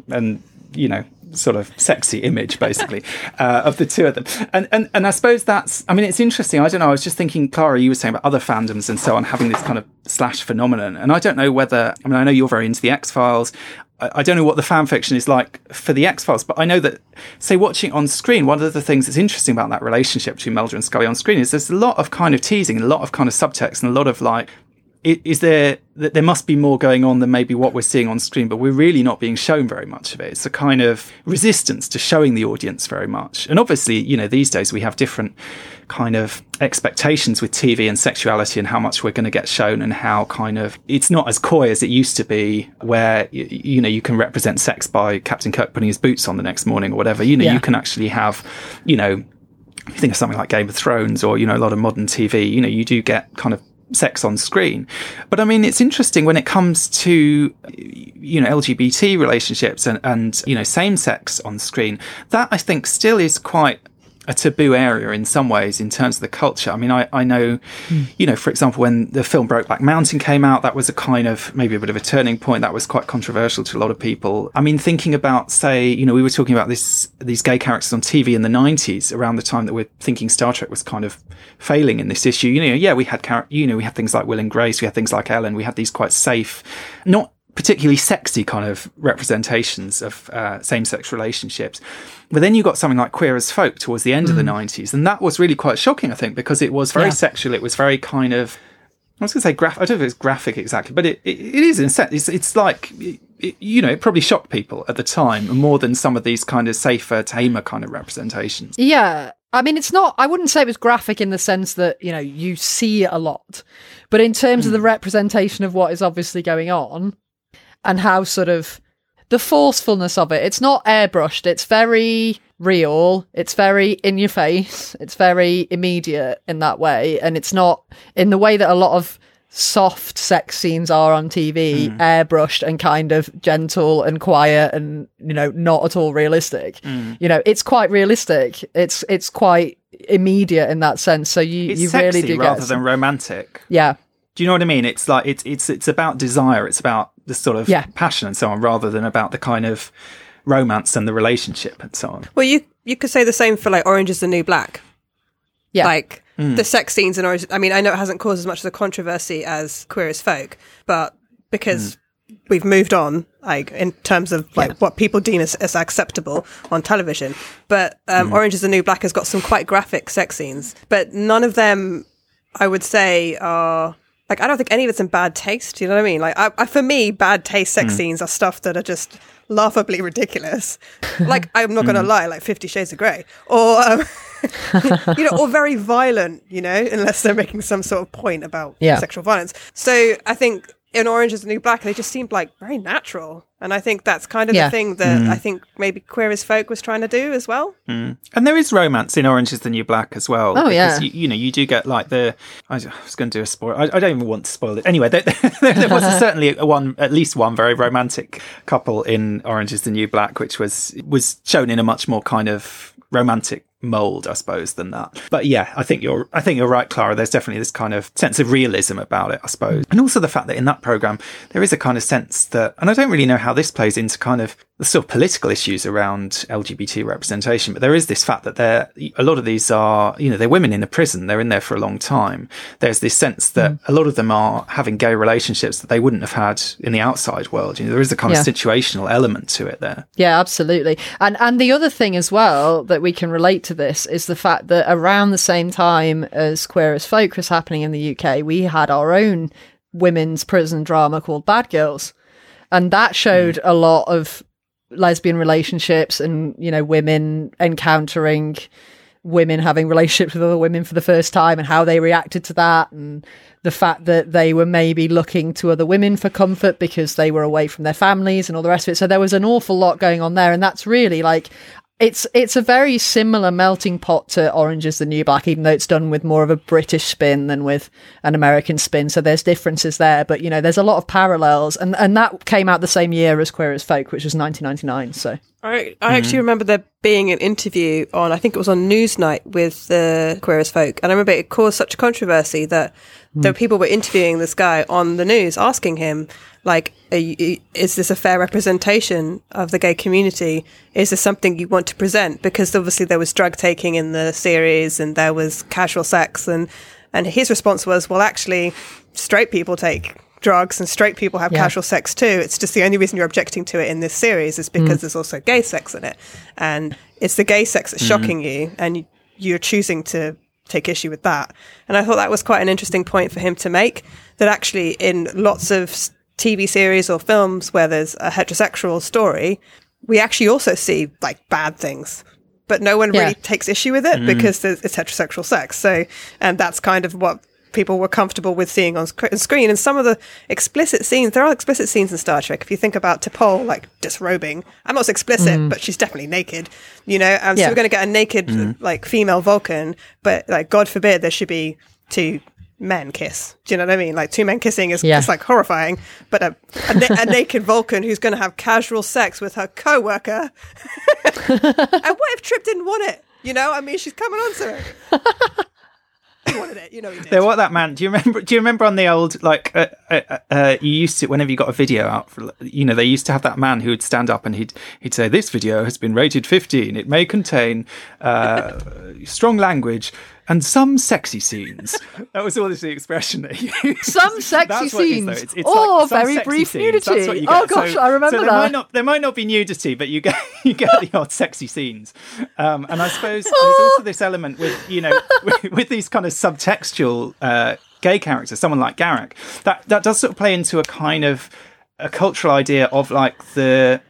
and you know sort of sexy image basically uh, of the two of them. And, and and I suppose that's I mean it's interesting. I don't know. I was just thinking, Clara, you were saying about other fandoms and so on having this kind of slash phenomenon, and I don't know whether I mean I know you're very into the X Files. I don't know what the fan fiction is like for the X Files, but I know that, say, watching on screen, one of the things that's interesting about that relationship between Mulder and Scully on screen is there's a lot of kind of teasing, a lot of kind of subtext, and a lot of like, is there that there must be more going on than maybe what we're seeing on screen, but we're really not being shown very much of it. It's a kind of resistance to showing the audience very much. And obviously, you know, these days we have different kind of expectations with TV and sexuality and how much we're going to get shown and how kind of it's not as coy as it used to be where you know you can represent sex by Captain Kirk putting his boots on the next morning or whatever. You know, Yeah. you can actually have, you know, you think of something like Game of Thrones or, you know, a lot of modern TV, you know, you do get kind of sex on screen. But I mean, it's interesting when it comes to, you know, LGBT relationships and, and, you know, same sex on screen. That I think still is quite a taboo area in some ways in terms of the culture. I mean, I, I know, hmm. you know, for example, when the film Brokeback Mountain came out, that was a kind of maybe a bit of a turning point. That was quite controversial to a lot of people. I mean, thinking about, say, you know, we were talking about this, these gay characters on TV in the 90s around the time that we're thinking Star Trek was kind of failing in this issue. You know, yeah, we had, char- you know, we had things like Will and Grace, we had things like Ellen, we had these quite safe, not particularly sexy kind of representations of uh, same-sex relationships. But then you got something like Queer as Folk towards the end of the 90s. And that was really quite shocking, I think, because it was very Yeah. sexual. It was very kind of, I was going to say graphic. I don't know if it's graphic exactly, but it, it, it is in a sense. It's, it's like, it, it- you know, it probably shocked people at the time more than some of these kind of safer, tamer kind of representations. Yeah. I mean, it's not, I wouldn't say it was graphic in the sense that, you know, you see it a lot. But in terms of the representation of what is obviously going on and how sort of the forcefulness of it, it's not airbrushed. It's very real. It's very in your face. It's very immediate in that way. And it's not in the way that a lot of soft sex scenes are on TV, hmm. airbrushed and kind of gentle and quiet and, you know, not at all realistic. Hmm. You know, it's quite realistic. It's, it's quite immediate in that sense. So you, It's you really do rather get, than romantic. yeah. Do you know what I mean? It's like it's it's it's about desire. It's about the sort of Yeah. passion and so on, rather than about the kind of romance and the relationship and so on. Well, you you could say the same for like Orange is the New Black. Yeah. Like mm. the sex scenes in Orange. I mean, I know it hasn't caused as much of a controversy as Queer as Folk, but because mm. we've moved on, like in terms of like what people deem as, as acceptable on television. But um, mm. Orange is the New Black has got some quite graphic sex scenes, but none of them, I would say, are. Like I don't think any of it's in bad taste. You know what I mean? Like I, I, for me, bad taste sex scenes are stuff that are just laughably ridiculous. like I'm not going to lie, like Fifty Shades of Grey, or um, you know, or very violent. You know, unless they're making some sort of point about Yeah. sexual violence. So I think in Orange is the New Black, they just seemed like very natural, and I think that's kind of Yeah. the thing that mm. I think maybe Queer as Folk was trying to do as well. Mm. And there is romance in Orange is the New Black as well. Oh, yeah. You, you know, you do get like the. I was going to do a spoil. I, I don't even want to spoil it. Anyway, there, there, there was certainly a one, at least one very romantic couple in Orange is the New Black, which was was shown in a much more kind of romantic mold, I suppose, than that. But yeah, I think you're. I think you're right, Clara. There's definitely this kind of sense of realism about it, I suppose, and also the fact that in that program there is a kind of sense that, and I don't really know how this plays into kind of the sort of political issues around LGBT representation, but there is this fact that there a lot of these are you know they're women in a prison, they're in there for a long time. There's this sense that mm. a lot of them are having gay relationships that they wouldn't have had in the outside world. You know, there is a kind yeah. of situational element to it there. Yeah, absolutely. And and the other thing as well that we can relate to this is the fact that around the same time as Queer as Folk was happening in the UK, we had our own women's prison drama called Bad Girls. And that showed mm. a lot of lesbian relationships and you know women encountering women having relationships with other women for the first time and how they reacted to that and the fact that they were maybe looking to other women for comfort because they were away from their families and all the rest of it. So there was an awful lot going on there. And that's really like it's it's a very similar melting pot to Orange is the New Black, even though it's done with more of a British spin than with an American spin. So there's differences there, but you know, there's a lot of parallels, and and that came out the same year as Queer as Folk, which was 1999. So I I mm-hmm. actually remember there being an interview on I think it was on Newsnight with the Queer as Folk, and I remember it caused such a controversy that mm. the people were interviewing this guy on the news, asking him like, you, is this a fair representation of the gay community? Is this something you want to present? Because obviously there was drug taking in the series and there was casual sex and, and his response was, well, actually, straight people take drugs and straight people have yeah. casual sex too. It's just the only reason you're objecting to it in this series is because mm. there's also gay sex in it. And it's the gay sex that's mm. shocking you and you're choosing to take issue with that. And I thought that was quite an interesting point for him to make that actually in lots of TV series or films where there's a heterosexual story, we actually also see like bad things. But no one yeah. really takes issue with it mm. because it's heterosexual sex. So, and that's kind of what people were comfortable with seeing on sc- screen. And some of the explicit scenes, there are explicit scenes in Star Trek. If you think about T'Pol, like disrobing, I'm not so explicit, mm. but she's definitely naked, you know? And yeah. so we're going to get a naked, mm. like, female Vulcan, but like, God forbid there should be two men kiss. Do you know what I mean? Like two men kissing is yeah. like horrifying, but a, a, na- a naked Vulcan who's going to have casual sex with her co-worker. and what if Trip didn't want it? You know, I mean, she's coming on to it. he wanted it, you know. He did. There, what that man? Do you remember? Do you remember on the old like uh, uh, uh, you used to whenever you got a video out for you know they used to have that man who would stand up and he'd he'd say this video has been rated 15. It may contain uh, strong language and some sexy scenes. that was always the expression that he used. Some sexy scenes. It it's, it's oh, like very brief scenes. nudity. Oh gosh, so, I remember so there that. Might not, there might not be nudity, but you get you get the odd sexy scenes. Um, and I suppose there's also this element with you know with, with these kind of subtextual uh, gay characters, someone like Garak, that that does sort of play into a kind of a cultural idea of like the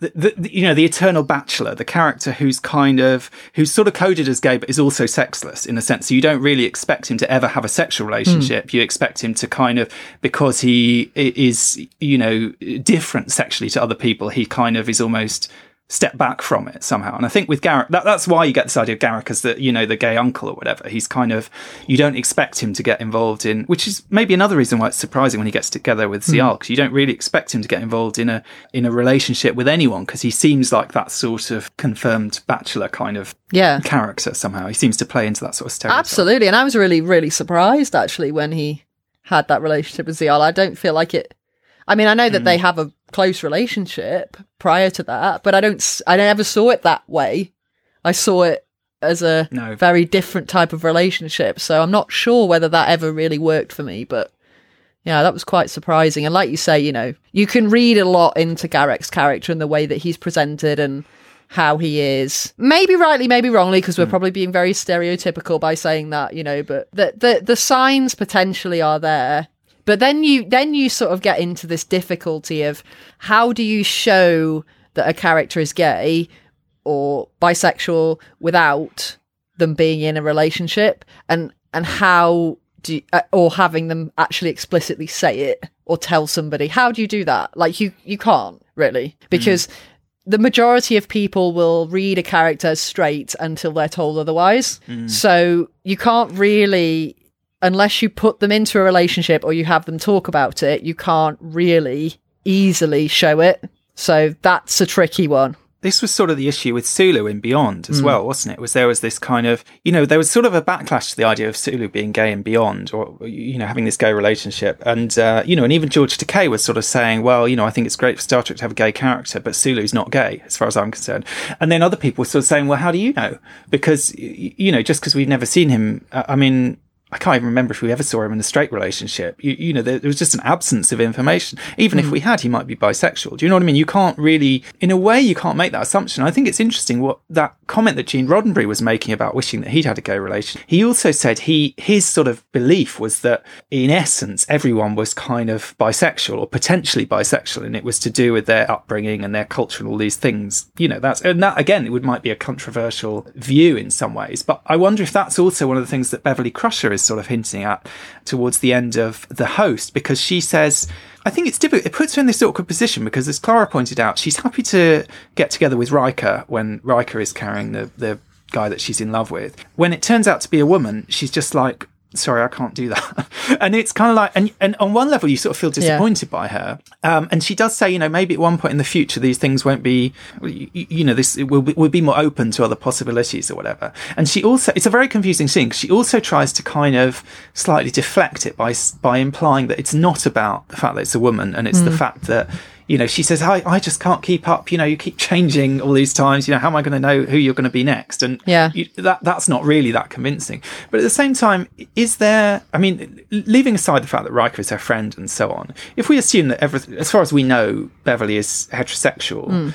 the, the, you know the eternal bachelor the character who's kind of who's sort of coded as gay but is also sexless in a sense so you don't really expect him to ever have a sexual relationship mm. you expect him to kind of because he is you know different sexually to other people he kind of is almost step back from it somehow. And I think with Garak, that, that's why you get this idea of Garak as the, you know, the gay uncle or whatever. He's kind of, you don't expect him to get involved in, which is maybe another reason why it's surprising when he gets together with Ziyal, because mm. you don't really expect him to get involved in a, in a relationship with anyone, because he seems like that sort of confirmed bachelor kind of yeah. character somehow. He seems to play into that sort of stereotype. Absolutely. And I was really, really surprised actually when he had that relationship with Ziyal. I don't feel like it, I mean, I know that mm. they have a close relationship prior to that, but I don't, I never saw it that way. I saw it as a no. very different type of relationship. So I'm not sure whether that ever really worked for me, but yeah, that was quite surprising. And like you say, you know, you can read a lot into Garak's character and the way that he's presented and how he is. Maybe rightly, maybe wrongly, because we're mm. probably being very stereotypical by saying that, you know, but the, the, the signs potentially are there. But then you then you sort of get into this difficulty of how do you show that a character is gay or bisexual without them being in a relationship? And and how do you, uh, or having them actually explicitly say it or tell somebody? How do you do that? Like you you can't really. Because mm. the majority of people will read a character straight until they're told otherwise. Mm. so you can't really unless you put them into a relationship or you have them talk about it, you can't really easily show it. So that's a tricky one. this was sort of the issue with Sulu in Beyond as well, wasn't it? Was there was this kind of, you know, there was sort of a backlash to the idea of Sulu being gay and Beyond, or you know, having this gay relationship, and uh, you know, and even George Takei was sort of saying, well, you know, I think it's great for Star Trek to have a gay character, but Sulu's not gay, as far as I'm concerned. And then other people were sort of saying, well, how do you know? Because you know, just because we've never seen him, uh, I mean. I can't even remember if we ever saw him in a straight relationship. You, you know, there, there was just an absence of information. Even if hmm. we had, he might be bisexual. Do you know what I mean? You can't really, in a way, you can't make that assumption. I think it's interesting what that comment that Gene Roddenberry was making about wishing that he'd had a gay relation. He also said he, his sort of belief was that in essence, everyone was kind of bisexual or potentially bisexual. And it was to do with their upbringing and their culture and all these things. You know, that's, and that again, it would might be a controversial view in some ways, but I wonder if that's also one of the things that Beverly Crusher is sort of hinting at towards the end of the host, because she says, I think it's difficult. It puts her in this awkward position because, as Clara pointed out, she's happy to get together with Riker when Riker is carrying the, the guy that she's in love with. When it turns out to be a woman, she's just like, sorry, I can't do that. and it's kind of like, and, and on one level, you sort of feel disappointed by her. Um, and she does say, you know, maybe at one point in the future, these things won't be, you, you know, this will be, will be more open to other possibilities or whatever. And she also, it's a very confusing scene because she also tries to kind of slightly deflect it by, by implying that it's not about the fact that it's a woman and it's the fact that, you know, she says, I, I just can't keep up. You know, you keep changing all these times. You know, how am I going to know who you're going to be next? And Yeah. you, that that's not really that convincing. But at the same time, is there? I mean, leaving aside the fact that Riker is her friend and so on, if we assume that everything, as far as we know, Beverly is heterosexual, hmm.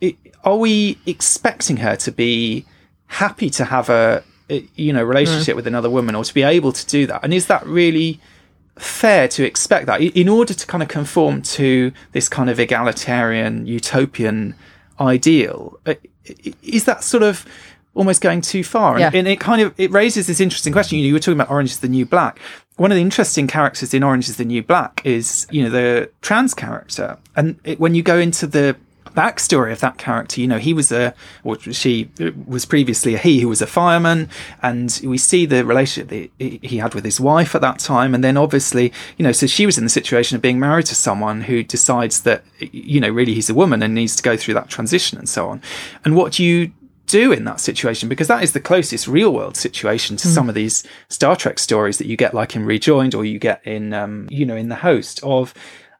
it, are we expecting her to be happy to have a a, you know relationship hmm. with another woman or to be able to do that? And is that really? Fair to expect that. In order to kind of conform to this kind of egalitarian utopian ideal uh, is that sort of almost going too far? And, Yeah. and it kind of it raises this interesting question. You, know, you were talking about orange is the new black. One of the interesting characters in orange is the new black is you know the trans character. And it, when you go into the backstory of that character. You know, he was a, or she was previously a he who was a fireman, and we see the relationship that he had with his wife at that time. And then obviously, you know, so she was in the situation of being married to someone who decides that, you know, really he's a woman and needs to go through that transition and so on. And what do you do in that situation because that is the closest real world situation to some of these Star Trek stories that you get like in Rejoined or you get in um, you know in the host of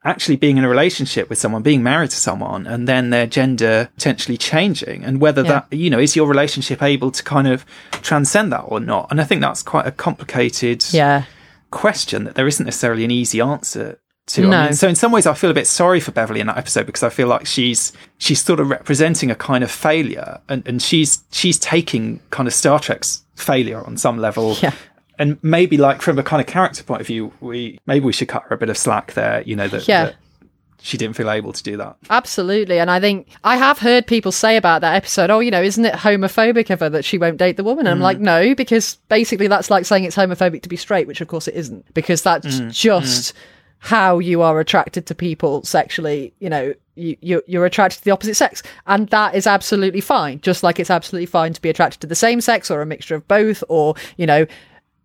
actually being in a relationship with someone being married to someone and then their gender potentially changing and whether Yeah. that you know is your relationship able to kind of transcend that or not and I think that's quite a complicated Yeah. question that there isn't necessarily an easy answer to. No. I mean, so in some ways, I feel a bit sorry for Beverly in that episode because I feel like she's she's sort of representing a kind of failure, and, and she's she's taking kind of Star Trek's failure on some level. Yeah. And maybe like from a kind of character point of view, we maybe we should cut her a bit of slack there. You know that, Yeah. that she didn't feel able to do that. Absolutely. And I think I have heard people say about that episode, oh, you know, isn't it homophobic of her that she won't date the woman? And I'm like, mm. no, because basically that's like saying it's homophobic to be straight, which of course it isn't, because that's mm, mm. just how you are attracted to people sexually. You know, you, you, you're attracted to the opposite sex. And that is absolutely fine. Just like it's absolutely fine to be attracted to the same sex or a mixture of both or, you know,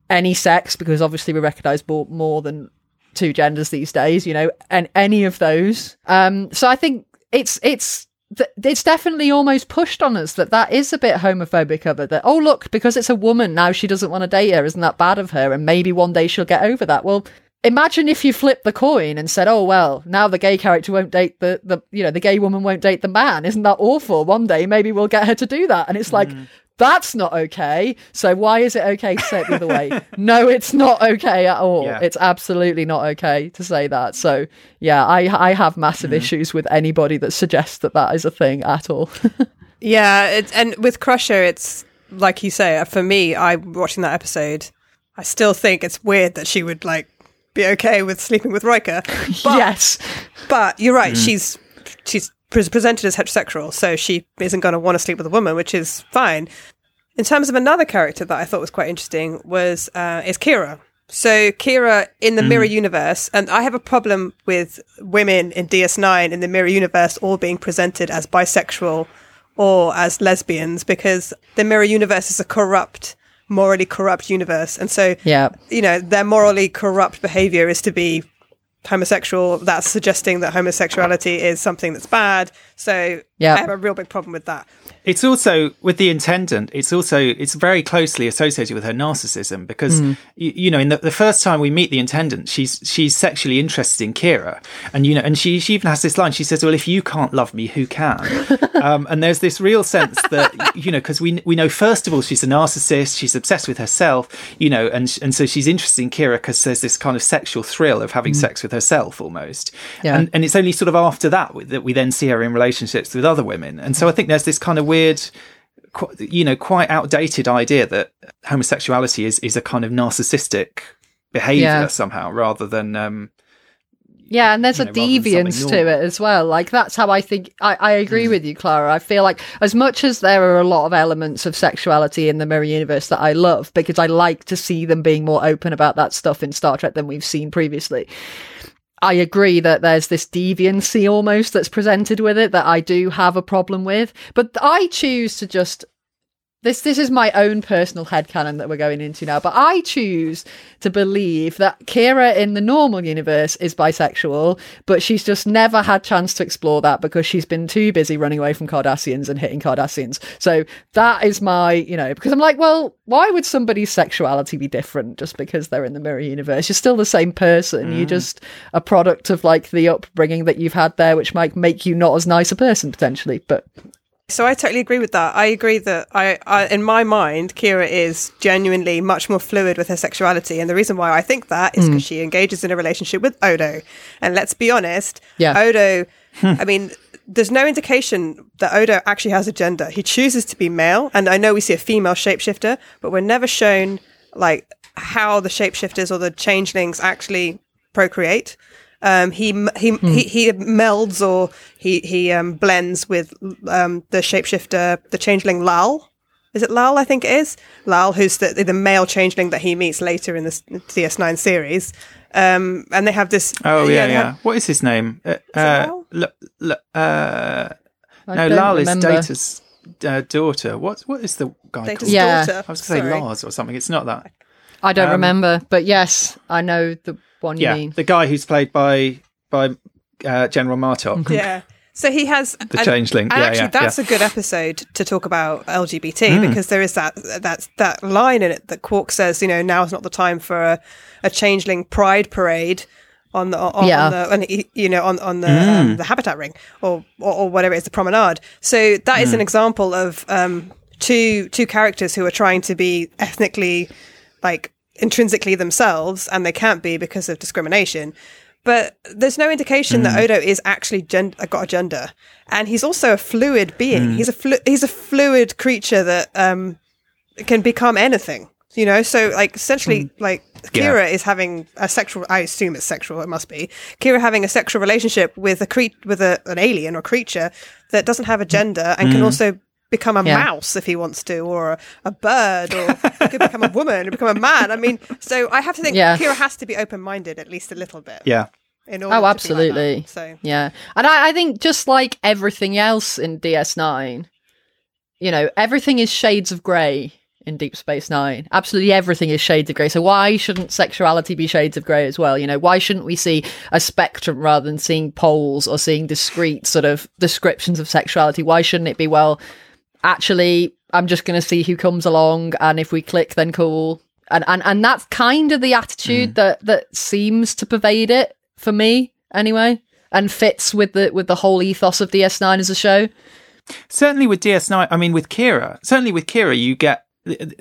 any sex, because obviously we recognize more, more than two genders these days, you know, and any of those. Um, so I think it's it's it's definitely almost pushed on us that that is a bit homophobic of. That oh look, because it's a woman now she doesn't want to date her, isn't that bad of her? And maybe one day she'll get over that. Well. Imagine if you flipped the coin and said, "Oh well, now the gay character won't date the the you know the gay woman won't date the man." Isn't that awful? One day maybe we'll get her to do that, and it's like that's not okay. So why is it okay to say it the other way? no, it's not okay at all. Yeah. It's absolutely not okay to say that. So yeah, I I have massive issues with anybody that suggests that that is a thing at all. Yeah, it, and with Crusher, it's like you say. uh, For me, I watching that episode, I still think it's weird that she would like be okay with sleeping with Riker. But, yes, but you're right. She's she's pre- presented as heterosexual, so she isn't going to want to sleep with a woman, which is fine. In terms of another character that I thought was quite interesting was uh, is Kira. So Kira in the Mirror Universe, and I have a problem with women in DS9 in the Mirror Universe all being presented as bisexual or as lesbians because the Mirror Universe is a corrupt, morally corrupt universe, and so yeah, you know their morally corrupt behavior is to be homosexual, that's suggesting that homosexuality is something that's bad. So Yeah. I have a real big problem with that. It's also with the intendant. It's also it's very closely associated with her narcissism because Mm. you, you know in the, the first time we meet the intendant, she's she's sexually interested in Kira, and you know, and she she even has this line. She says, "Well, if you can't love me, who can?" um, and there's this real sense that you know because we we know first of all she's a narcissist. She's obsessed with herself, you know, and and so she's interested in Kira because there's this kind of sexual thrill of having sex with herself almost. Yeah. And and it's only sort of after that that we then see her in relationships with other women. And so I think there's this kind of weird, you know, quite outdated idea that homosexuality is is a kind of narcissistic behavior Yeah. somehow rather than um Yeah, and there's you a know, than deviance to it as well. Like that's how I think. I, I Mm. agree with you, Clara. I feel like as much as there are a lot of elements of sexuality in the Mirror Universe that I love because I like to see them being more open about that stuff in Star Trek than we've seen previously. I agree that there's this deviancy almost that's presented with it that I do have a problem with, but I choose to just this this is my own personal headcanon that we're going into now, but I choose to believe that Kira in the normal universe is bisexual, but she's just never had chance to explore that because she's been too busy running away from Cardassians and hitting Cardassians. So that is my, you know, because I'm like, well, why would somebody's sexuality be different just because they're in the mirror universe? You're still the same person. You're mm. just a product of like the upbringing that you've had there, which might make you not as nice a person potentially. But So I totally agree with that. I agree that I, I, in my mind, Kira is genuinely much more fluid with her sexuality, and the reason why I think that is hmm. because she engages in a relationship with Odo. And let's be honest, Yeah. Odo. Hmm. I mean, there's no indication that Odo actually has a gender. He chooses to be male, and I know we see a female shapeshifter, but we're never shown like how the shapeshifters or the changelings actually procreate. Um, he m- he, he he melds or he he um, blends with um, the shapeshifter, the changeling Lal. Is it Lal? I think it is Lal, who's the the male changeling that he meets later in the DS9 series. Um, and they have this. oh yeah they yeah, have- what is his name uh, uh, Lal? L- L- uh no don't Lal is remember. Data's uh, daughter what what is the guy Data's called Yeah. daughter. I was going to say Sorry. Lars or something it's not that I don't Um, remember, but yes, I know the one you yeah mean. the guy who's played by by uh, General Martok Yeah. So he has The changeling. And Yeah, actually, yeah, that's yeah. a good episode to talk about LGBT Mm. because there is that that that line in it that Quark says, you know, now is not the time for a, a changeling pride parade on the on, Yeah. on the on, you know on on the Mm. um, the habitat ring or, or or whatever it is the promenade. So that is an Mm. example of um, two two characters who are trying to be ethnically like intrinsically themselves and they can't be because of discrimination but there's no indication that hmm. Odo is actually gen- uh, got a gender, and he's also a fluid being. Hmm. He's a flu- he's a fluid creature that um, can become anything. You know, so like essentially, hmm. like Kira is having a sexual. I assume it's sexual. It must be Kira having a sexual relationship with a cre- with a, an alien or creature that doesn't have a gender and can also become a Yeah. mouse if he wants to, or a, a bird, or he could become a woman, or become a man. I mean, so I have to think Yeah. Kira has to be open minded at least a little bit. yeah In order Oh, to be like absolutely. that. So Yeah. And I, I think just like everything else in DS9, you know, everything is shades of grey in Deep Space Nine. Absolutely everything is shades of grey. So why shouldn't sexuality be shades of grey as well? You know, why shouldn't we see a spectrum rather than seeing poles or seeing discrete sort of descriptions of sexuality? Why shouldn't it be, well, actually, I'm just going to see who comes along, and if we click, then cool. And and and that's kind of the attitude mm. that that seems to pervade it for me, anyway, and fits with the with the whole ethos of DS9 as a show. certainly with DS9, I mean, with Kira, certainly with Kira, you get.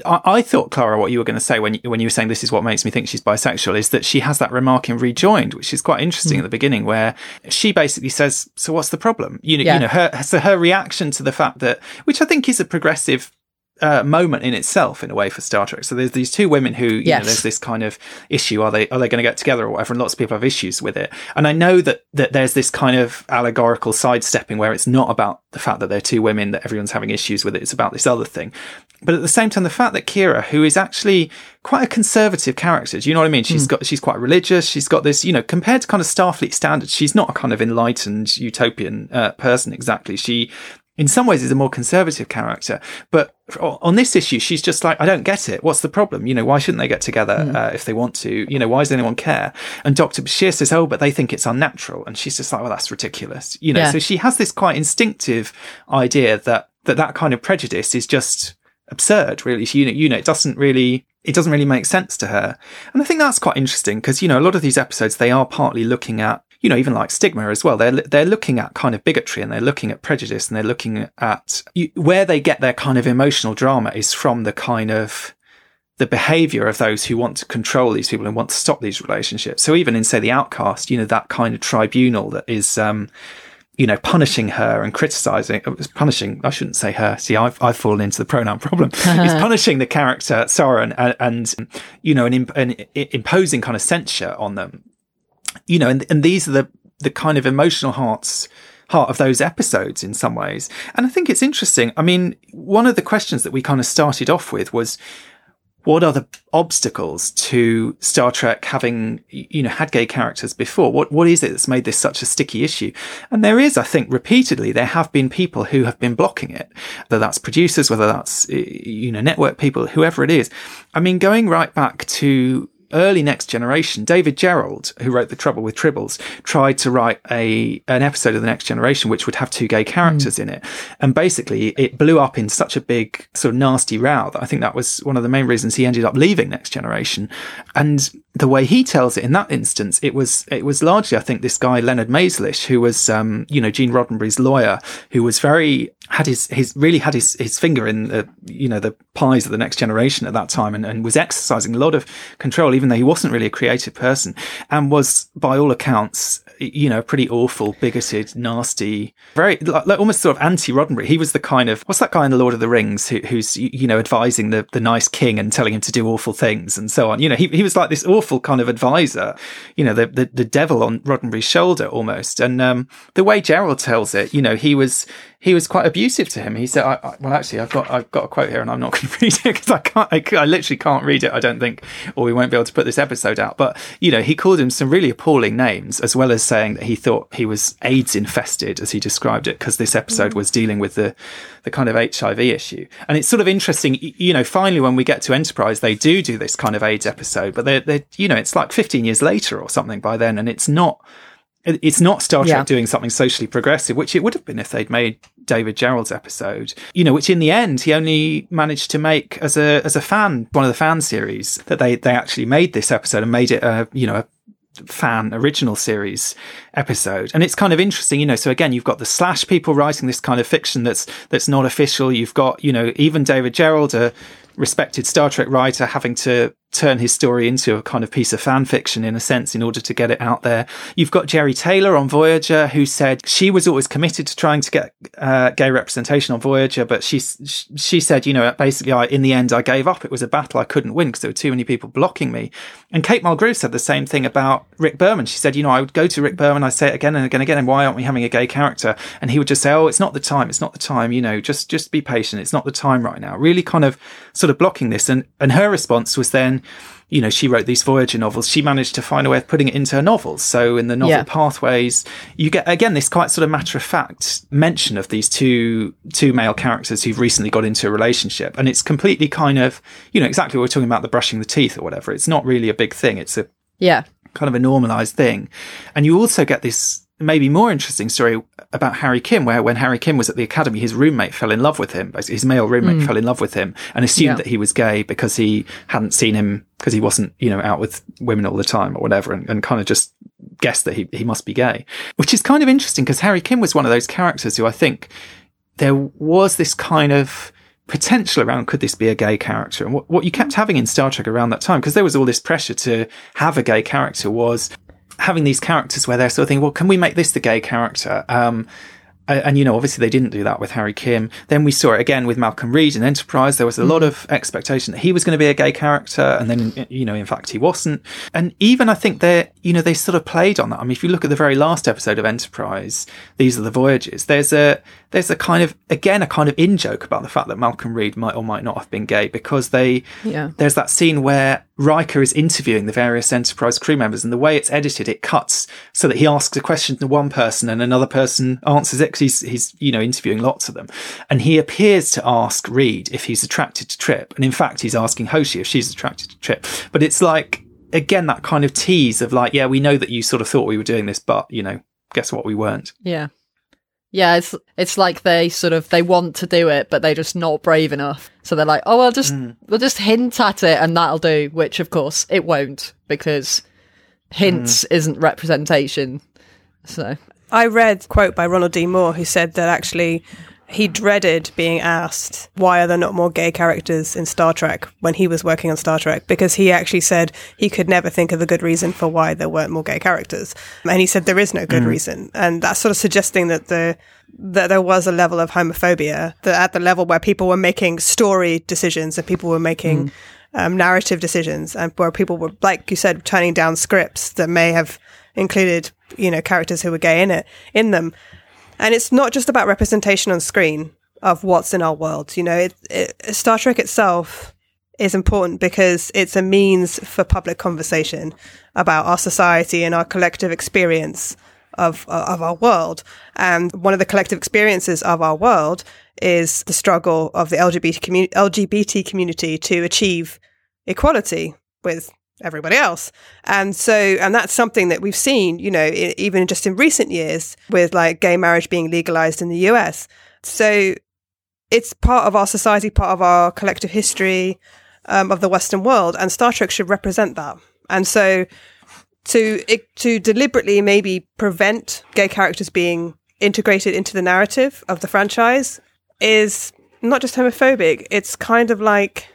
I, thought, Clara, what you were going to say when you, when you were saying this is what makes me think she's bisexual is that she has that remark in Rejoined, which is quite interesting at the beginning, where she basically says, "So what's the problem?" You know, Yeah. you know, her so her reaction to the fact that, which I think is a progressive uh, moment in itself in a way for Star Trek. So there's these two women who, you know, Yes. there's this kind of issue. Are they, are they going to get together or whatever? And lots of people have issues with it. And I know that, that there's this kind of allegorical sidestepping where it's not about the fact that they're two women that everyone's having issues with it. It's about this other thing. But at the same time, the fact that Kira, who is actually quite a conservative character, do you know what I mean? She's got, she's quite religious. She's got this, you know, compared to kind of Starfleet standards, she's not a kind of enlightened utopian uh, person exactly. She, in some ways is a more conservative character. But on this issue, she's just like, I don't get it. What's the problem? You know, why shouldn't they get together mm. uh, if they want to? You know, why does anyone care? And Dr. Bashir says, oh, but they think it's unnatural. And she's just like, well, that's ridiculous. You know, yeah. so she has this quite instinctive idea that, that that kind of prejudice is just absurd, really. You know, you know, it doesn't really, it doesn't really make sense to her. And I think that's quite interesting because, you know, a lot of these episodes, they are partly looking at, you know, even like stigma as well. They're, they're looking at kind of bigotry and they're looking at prejudice and they're looking at where they get their kind of emotional drama is from the kind of, the behavior of those who want to control these people and want to stop these relationships. So even in, say, the outcast, you know, that kind of tribunal that is, um, you know, punishing her and criticizing, uh, punishing, I shouldn't say her. See, I've, I've fallen into the pronoun problem. He's punishing the character, Soren, and, and you know, and, and imposing kind of censure on them. You know, and, and these are the, the kind of emotional hearts, heart of those episodes in some ways. And I think it's interesting. I mean, one of the questions that we kind of started off with was, what are the obstacles to Star Trek having, you know, had gay characters before? What, what is it that's made this such a sticky issue? And there is, I think, repeatedly, there have been people who have been blocking it, whether that's producers, whether that's, eh, you know, network people, whoever it is. I mean, going right back to early Next Generation, David Gerrold, who wrote The Trouble with Tribbles, tried to write a an episode of The Next Generation which would have two gay characters mm. in it. And basically it blew up in such a big sort of nasty row that I think that was one of the main reasons he ended up leaving Next Generation. And the way he tells it in that instance, it was it was largely, I think, this guy Leonard Maizlish, who was um, you know, Gene Roddenberry's lawyer, who was very had his his really had his his finger in the you know the pies of the next generation at that time and, and was exercising a lot of control even though he wasn't really a creative person and was by all accounts you know pretty awful bigoted nasty very like, almost sort of anti Roddenberry he was the kind of what's that guy in the Lord of the Rings who, who's you know advising the the nice king and telling him to do awful things and so on? You know he, he was like this awful kind of advisor you know the the, the devil on Roddenberry's shoulder almost. And um, the way Gerrold tells it you know he was he was quite abusive to him. He said, I, I, "Well, actually, I've got I've got a quote here, and I'm not going to read it because I can't. I, I, literally can't read it. I don't think, or we won't be able to put this episode out." But you know, he called him some really appalling names, as well as saying that he thought he was AIDS infested, as he described it, because this episode mm. was dealing with the the kind of HIV issue. And it's sort of interesting, you know. Finally, when we get to Enterprise, they do do this kind of AIDS episode, but they're, they're you know, it's like 15 years later or something by then, and it's not it's not Star Trek yeah. doing something socially progressive, which it would have been if they'd made David Gerrold's episode. You know, which in the end he only managed to make as a as a fan, one of the fan series that they they actually made this episode and made it a you know a fan original series episode and it's kind of interesting you know so again you've got the slash people writing this kind of fiction that's that's not official you've got you know even david gerrold a respected star trek writer having to turn his story into a kind of piece of fan fiction in a sense in order to get it out there. You've got Jeri Taylor on Voyager who said she was always committed to trying to get uh, gay representation on Voyager, but she she said, you know, basically, I, in the end, I gave up. It was a battle I couldn't win because there were too many people blocking me. And Kate Mulgrew said the same thing about Rick Berman. She said, you know, I would go to Rick Berman, I say it again and again and again, and why aren't we having a gay character? And he would just say, oh, it's not the time, it's not the time. You know, just just be patient. It's not the time right now. Really, kind of sort of blocking this. And and her response was then you know, she wrote these Voyager novels. She managed to find a way of putting it into her novels. So in the novel yeah. Pathways, you get again this quite sort of matter of fact mention of these two two male characters who've recently got into a relationship, and it's completely kind of you know exactly what we're talking about the brushing the teeth or whatever. It's not really a big thing. It's a yeah kind of a normalized thing, and you also get this maybe more interesting story about Harry Kim, where when Harry Kim was at the academy, his roommate fell in love with him. His male roommate mm. fell in love with him and assumed yeah. that he was gay because he hadn't seen him because he wasn't, you know, out with women all the time or whatever, and, and kind of just guessed that he he must be gay, which is kind of interesting because Harry Kim was one of those characters who I think there was this kind of potential around could this be a gay character and what, what you kept having in Star Trek around that time because there was all this pressure to have a gay character was having these characters where they're sort of thinking, well, can we make this the gay character? Um, and, and, you know, obviously they didn't do that with Harry Kim. Then we saw it again with Malcolm Reed in Enterprise. There was a mm. lot of expectation that he was going to be a gay character. And then, you know, in fact, he wasn't. And even I think they, you know, they sort of played on that. I mean, if you look at the very last episode of Enterprise, these are the voyages. There's a, there's a kind of, again, a kind of in joke about the fact that Malcolm Reed might or might not have been gay because they, yeah. there's that scene where Riker is interviewing the various Enterprise crew members, and the way it's edited, it cuts so that he asks a question to one person and another person answers it because he's he's you know interviewing lots of them, and he appears to ask Reed if he's attracted to Trip, and in fact he's asking Hoshi if she's attracted to Trip. But it's like again that kind of tease of like, yeah, we know that you sort of thought we were doing this, but you know, guess what, we weren't. Yeah. Yeah, it's it's like they sort of they want to do it, but they're just not brave enough. So they're like, "Oh, well, just mm. we'll just hint at it, and that'll do." Which, of course, it won't because hints mm. isn't representation. So I read a quote by Ronald D. Moore who said that actually he dreaded being asked why are there not more gay characters in Star Trek when he was working on Star Trek because he actually said he could never think of a good reason for why there weren't more gay characters. And he said there is no good reason. And that's sort of suggesting that the that there was a level of homophobia that at the level where people were making story decisions and people were making um, narrative decisions and where people were like you said turning down scripts that may have included you know characters who were gay in it in them and it's not just about representation on screen of what's in our world. You know, it, it, Star Trek itself is important because it's a means for public conversation about our society and our collective experience of uh, of our world. And one of the collective experiences of our world is the struggle of the LGBT community, LGBT community to achieve equality with everybody else. And so, and that's something that we've seen, you know, i even just in recent years with like gay marriage being legalized in the US. So it's part of our society, part of our collective history um, of the Western world, and Star Trek should represent that. And so, to to deliberately maybe prevent gay characters being integrated into the narrative of the franchise is not just homophobic. It's kind of like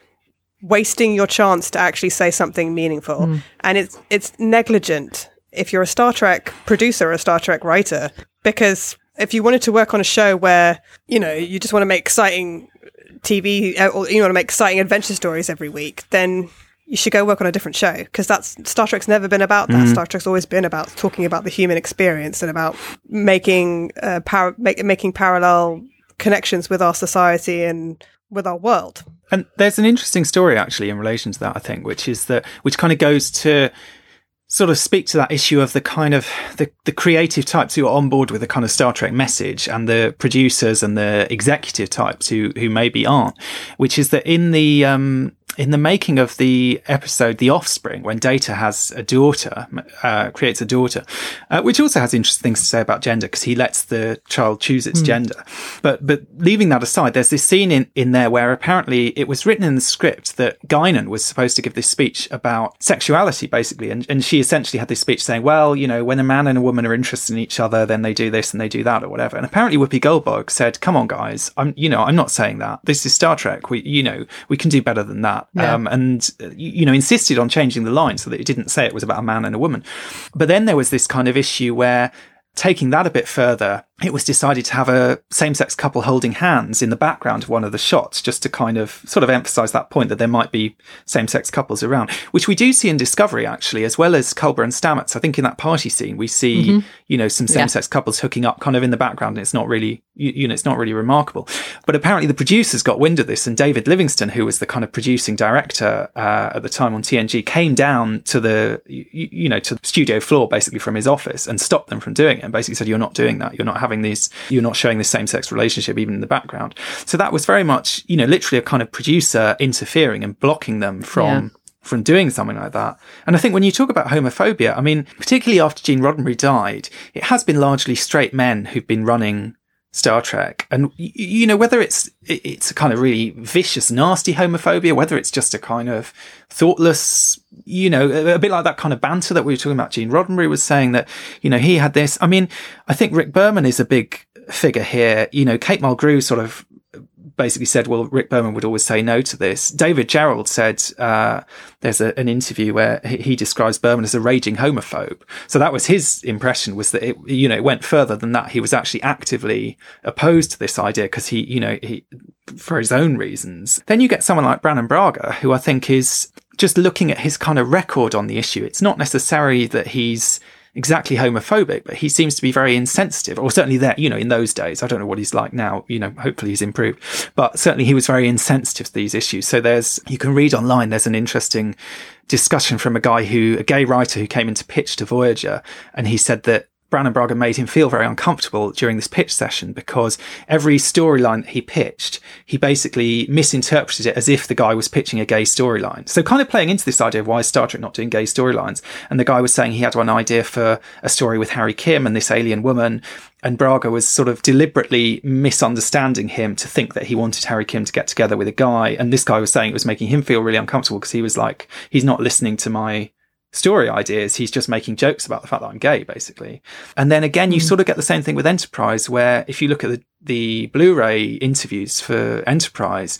wasting your chance to actually say something meaningful, and it's it's negligent if you're a Star Trek producer or a Star Trek writer because if you wanted to work on a show where you know you just want to make exciting TV uh, or you want to make exciting adventure stories every week, then you should go work on a different show because that's Star Trek's never been about that. Star Trek's always been about talking about the human experience and about making uh, par- make, making parallel connections with our society and with our world. And there's an interesting story actually in relation to that, I think, which is that which kind of goes to sort of speak to that issue of the kind of the, the creative types who are on board with the kind of Star Trek message and the producers and the executive types who who maybe aren't, which is that in the um in the making of the episode The Offspring, when Data has a daughter, uh, creates a daughter, uh, which also has interesting things to say about gender because he lets the child choose its gender. But but leaving that aside, there's this scene in, in there where apparently it was written in the script that Guinan was supposed to give this speech about sexuality, basically, and and she essentially had this speech saying, well, you know, when a man and a woman are interested in each other, then they do this and they do that or whatever. And apparently Whoopi Goldberg said, come on, guys, I'm you know I'm not saying that. This is Star Trek. We you know we can do better than that. Yeah. Um, and uh, you you know insisted on changing the line so that it didn't say it was about a man and a woman. But then there was this kind of issue where taking that a bit further, it was decided to have a same-sex couple holding hands in the background of one of the shots, just to kind of sort of emphasize that point that there might be same-sex couples around, which we do see in Discovery actually, as well as Culber and Stamets. I think in that party scene we see, you know, some same-sex couples hooking up kind of in the background, and it's not really, you, you know, it's not really remarkable. But apparently the producers got wind of this, and David Livingston, who was the kind of producing director uh, at the time on TNG, came down to the, you, you know, to the studio floor basically from his office and stopped them from doing it, and basically said, "You're not doing that. You're not having these. You're not showing this same-sex relationship even in the background." So that was very much, you know, literally a kind of producer interfering and blocking them from. Yeah. From doing something like that. And I think when you talk about homophobia, I mean, particularly after Gene Roddenberry died, it has been largely straight men who've been running Star Trek. And, you know, whether it's, it's a kind of really vicious, nasty homophobia, whether it's just a kind of thoughtless, you know, a, bit like that kind of banter that we were talking about. Gene Roddenberry was saying that, you know, he had this. I mean, I think Rick Berman is a big figure here. You know, Kate Mulgrew sort of basically said, well, Rick Berman would always say no to this. David Gerrold said, uh, there's a, an interview where he, describes Berman as a raging homophobe. So that was his impression was that it, you know, it went further than that. He was actually actively opposed to this idea because he, you know, he, for his own reasons. Then you get someone like Brannon Braga, who I think is just looking at his kind of record on the issue. It's not necessarily that he's exactly homophobic, but he seems to be very insensitive, or certainly there, you know, in those days. I don't know what he's like now, you know, hopefully he's improved, but certainly he was very insensitive to these issues. So there's, you can read online, there's an interesting discussion from a guy who, a gay writer who came in to pitch to Voyager, and he said that Braga made him feel very uncomfortable during this pitch session because every storyline that he pitched, he basically misinterpreted it as if the guy was pitching a gay storyline. So kind of playing into this idea of why is Star Trek not doing gay storylines? And the guy was saying he had one idea for a story with Harry Kim and this alien woman. And Braga was sort of deliberately misunderstanding him to think that he wanted Harry Kim to get together with a guy. And this guy was saying it was making him feel really uncomfortable because he was like, he's not listening to my story ideas. He's just making jokes about the fact that I'm gay, basically. And then again, you mm. sort of get the same thing with Enterprise, where if you look at the, the Blu-ray interviews for Enterprise,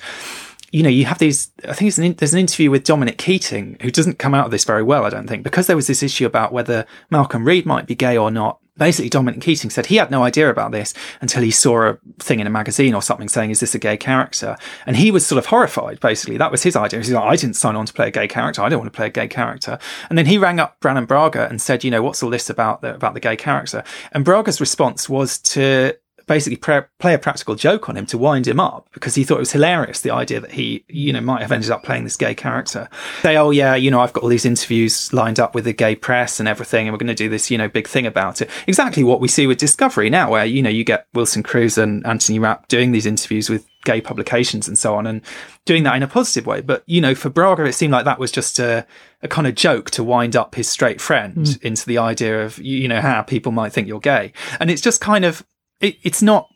you know, you have these, I think an, there's an interview with Dominic Keating, who doesn't come out of this very well, I don't think, because there was this issue about whether Malcolm Reed might be gay or not basically Dominic Keating said he had no idea about this until he saw a thing in a magazine or something saying, is this a gay character? And he was sort of horrified, basically. That was his idea. He's like, I didn't sign on to play a gay character. I don't want to play a gay character. And then he rang up Brannon Braga and said, you know, what's all this about the, about the gay character? And Braga's response was to basically pre- play a practical joke on him to wind him up because he thought it was hilarious the idea that he you know might have ended up playing this gay character. Say oh yeah you know i've got all these interviews lined up with the gay press and everything and we're going to do this you know big thing about it. Exactly what we see with discovery now where you know you get wilson cruz and anthony rapp doing these interviews with gay publications and so on and doing that in a positive way. But you know for braga it seemed like that was just a, a kind of joke to wind up his straight friend mm. into the idea of you know how people might think you're gay. And it's just kind of it, it's not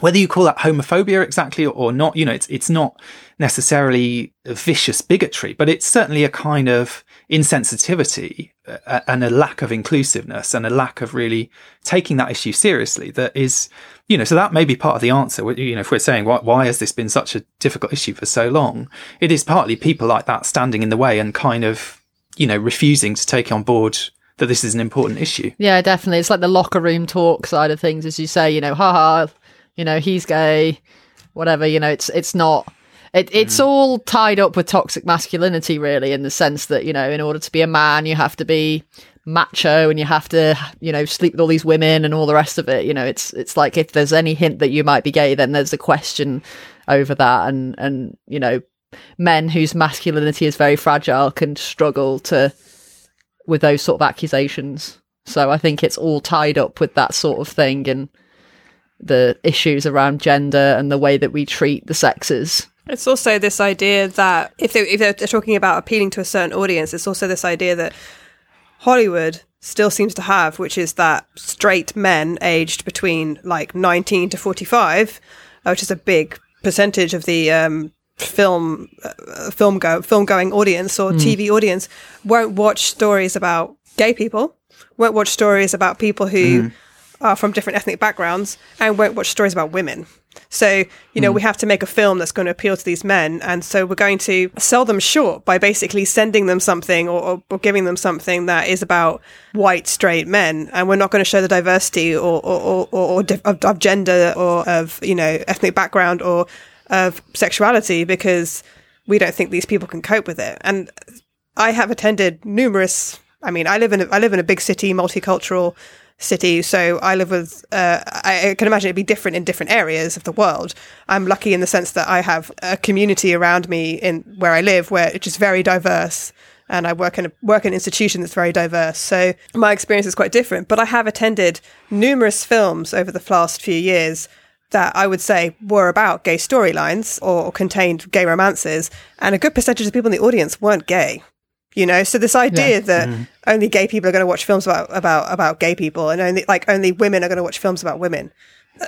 whether you call that homophobia exactly or not, you know, it's it's not necessarily vicious bigotry, but it's certainly a kind of insensitivity uh, and a lack of inclusiveness and a lack of really taking that issue seriously. That is, you know, so that may be part of the answer. You know, if we're saying why why has this been such a difficult issue for so long, it is partly people like that standing in the way and kind of, you know, refusing to take on board that this is an important issue. Yeah, definitely. It's like the locker room talk side of things, as you say. You know, haha, you know, he's gay, whatever. You know, it's it's not. It, it's mm. all tied up with toxic masculinity, really, in the sense that you know, in order to be a man, you have to be macho and you have to, you know, sleep with all these women and all the rest of it. You know, it's it's like if there's any hint that you might be gay, then there's a question over that, and and you know, men whose masculinity is very fragile can struggle to with those sort of accusations. So I think it's all tied up with that sort of thing and the issues around gender and the way that we treat the sexes. It's also this idea that if, they, if they're talking about appealing to a certain audience, it's also this idea that Hollywood still seems to have, which is that straight men aged between like 19 to 45, uh, which is a big percentage of the um, film uh, film go film going audience or mm. TV audience won't watch stories about gay people, won't watch stories about people who mm. are from different ethnic backgrounds, and won't watch stories about women. So, you know, mm. we have to make a film that's going to appeal to these men. And so we're going to sell them short by basically sending them something or, or, or giving them something that is about white, straight men. And we're not going to show the diversity or, or, or, of, of gender or of, you know, ethnic background or of sexuality because we don't think these people can cope with it. And I have attended numerous. I mean, I live in a, I live in a big city, multicultural city, so I live with. Uh, I can imagine it'd be different in different areas of the world. I'm lucky in the sense that I have a community around me in where I live, where it's just very diverse. And I work in a work in an institution that's very diverse. So my experience is quite different. But I have attended numerous films over the last few years that I would say were about gay storylines or contained gay romances, and a good percentage of people in the audience weren't gay. You know, so this idea yeah. that mm. only gay people are going to watch films about about about gay people, and only like only women are going to watch films about women.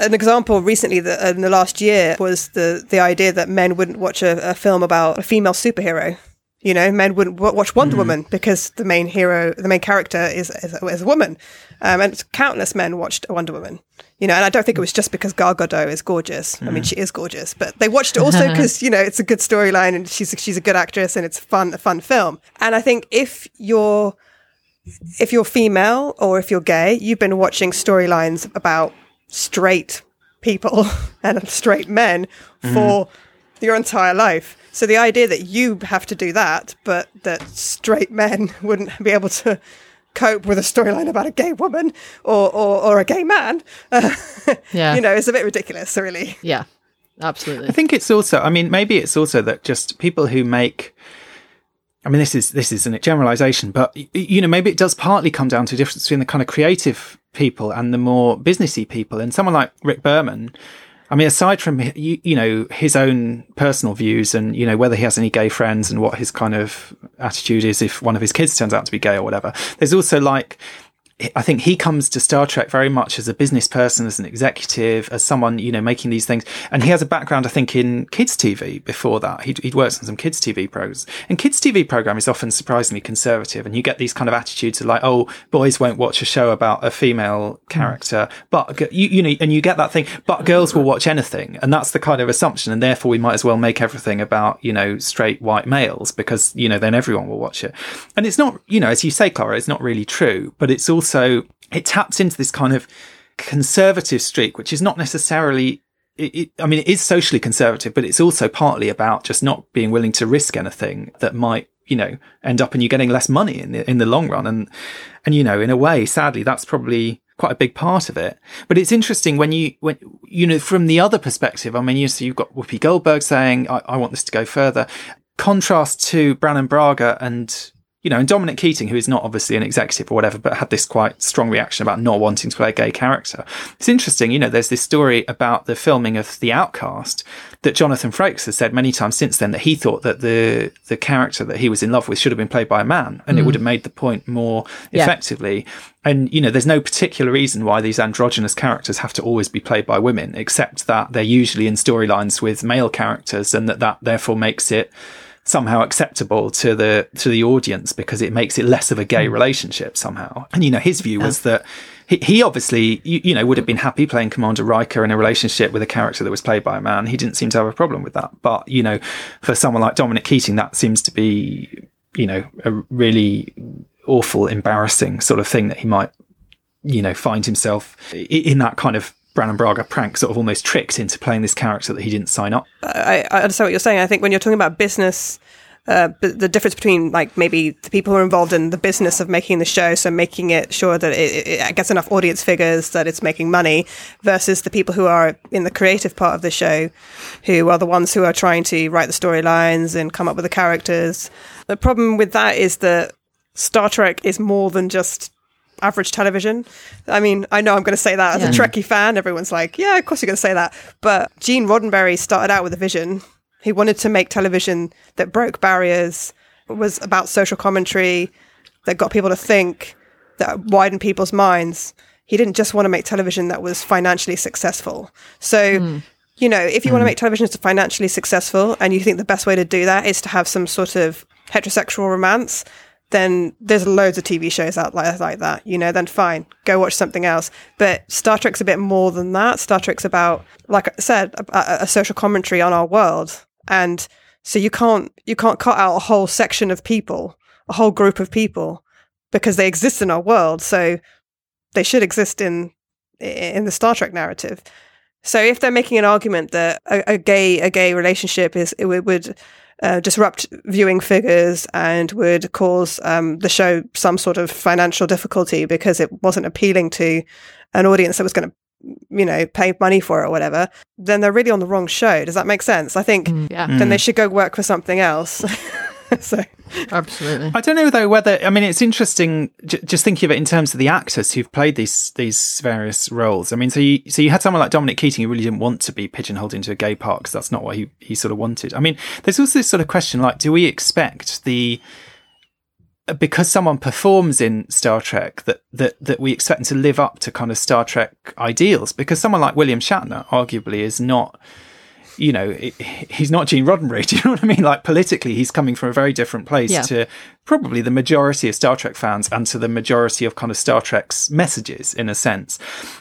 An example recently that in the last year was the the idea that men wouldn't watch a, a film about a female superhero you know, men wouldn't watch Wonder mm. Woman because the main hero, the main character is, is, is a woman. Um, and countless men watched Wonder Woman, you know, and I don't think it was just because Gal Gadot is gorgeous. Mm. I mean, mm. she is gorgeous, but they watched it also because, you know, it's a good storyline and she's, she's a good actress and it's fun, a fun film. And I think if you're, if you're female or if you're gay, you've been watching storylines about straight people and straight men mm. For your entire life. So the idea that you have to do that, but that straight men wouldn't be able to cope with a storyline about a gay woman or, or, or a gay man, uh, yeah. you know, is a bit ridiculous, really. Yeah, absolutely. I think it's also, I mean, maybe it's also that just people who make I mean, this is this is a generalization, but you know, maybe it does partly come down to a difference between the kind of creative people and the more businessy people. And someone like Rick Berman, I mean, aside from you, you know his own personal views and you know whether he has any gay friends and what his kind of attitude is if one of his kids turns out to be gay or whatever, there's also like I think he comes to Star Trek very much as a business person, as an executive, as someone, you know, making these things. And he has a background, I think, in kids TV before that. He'd, he'd worked on some kids TV programs. And kids TV program is often surprisingly conservative. And you get these kind of attitudes of like, oh, boys won't watch a show about a female character, mm. but you, you know, and you get that thing, but girls will watch anything. And that's the kind of assumption. And therefore we might as well make everything about, you know, straight white males because, you know, then everyone will watch it. And it's not, you know, as you say, Clara, it's not really true, but it's also also it taps into this kind of conservative streak, which is not necessarily. It, it, I mean, it is socially conservative, but it's also partly about just not being willing to risk anything that might, you know, end up in you getting less money in the in the long run. And and you know, in a way, sadly, that's probably quite a big part of it. But it's interesting when you when you know from the other perspective. I mean, you so you've got Whoopi Goldberg saying, I, "I want this to go further." Contrast to Brannon Braga and you know, and Dominic Keating, who is not obviously an executive or whatever, but had this quite strong reaction about not wanting to play a gay character. It's interesting, you know, there's this story about the filming of The Outcast that Jonathan Frakes has said many times since then that he thought that the the character that he was in love with should have been played by a man, and mm. it would have made the point more yeah. effectively. And you know, there's no particular reason why these androgynous characters have to always be played by women, except that they're usually in storylines with male characters, and that that therefore makes it somehow acceptable to the to the audience because it makes it less of a gay hmm. relationship somehow. And you know, his view was that he, he obviously you, you, know would have been happy playing Commander Riker in a relationship with a character that was played by a man. He didn't seem to have a problem with that. But you know, for someone like Dominic Keating, that seems to be you know a really awful, embarrassing sort of thing that he might you know find himself in that kind of Brannon Braga prank sort of almost tricked into playing this character that he didn't sign up. I, I understand what you're saying. I think when you're talking about business, uh, the difference between like maybe the people who are involved in the business of making the show, so making it sure that it, it, gets enough audience figures that it's making money, versus the people who are in the creative part of the show, who are the ones who are trying to write the storylines and come up with the characters. The problem with that is that Star Trek is more than just average television. I mean, I know I'm going to say that as yeah. a Trekkie fan. Everyone's like, yeah, of course you're going to say that. But Gene Roddenberry started out with a vision. He wanted to make television that broke barriers, was about social commentary, that got people to think, that widened people's minds. He didn't just want to make television that was financially successful. So, mm. you know, if you mm. want to make television that's financially successful and you think the best way to do that is to have some sort of heterosexual romance, then there's loads of TV shows out like, like that, you know, then fine, go watch something else. But Star Trek's a bit more than that. Star Trek's about, like I said, a, a social commentary on our world. And so you can't, you can't cut out a whole section of people, a whole group of people because they exist in our world. So they should exist in, in the Star Trek narrative. So if they're making an argument that a, a gay, a gay relationship is, it would, uh, disrupt viewing figures and would cause um, the show some sort of financial difficulty because it wasn't appealing to an audience that was going to you know pay money for it or whatever then they're really on the wrong show. Does that make sense? I think mm, yeah. then they should go work for something else so absolutely. I don't know though whether i mean it's interesting j- just thinking of it in terms of the actors who've played these these various roles. I mean so you so you had someone like dominic keating who really didn't want to be pigeonholed into a gay part because that's not what he he sort of wanted. I mean there's also this sort of question like do we expect the because someone performs in Star Trek that, that, that we expect them to live up to kind of Star Trek ideals? Because someone like William Shatner arguably is not you know, he's not Gene Roddenberry. Do you know what I mean? Like politically, he's coming from a very different place yeah. to probably the majority of Star Trek fans and to the majority of kind of Star Trek's messages in a sense.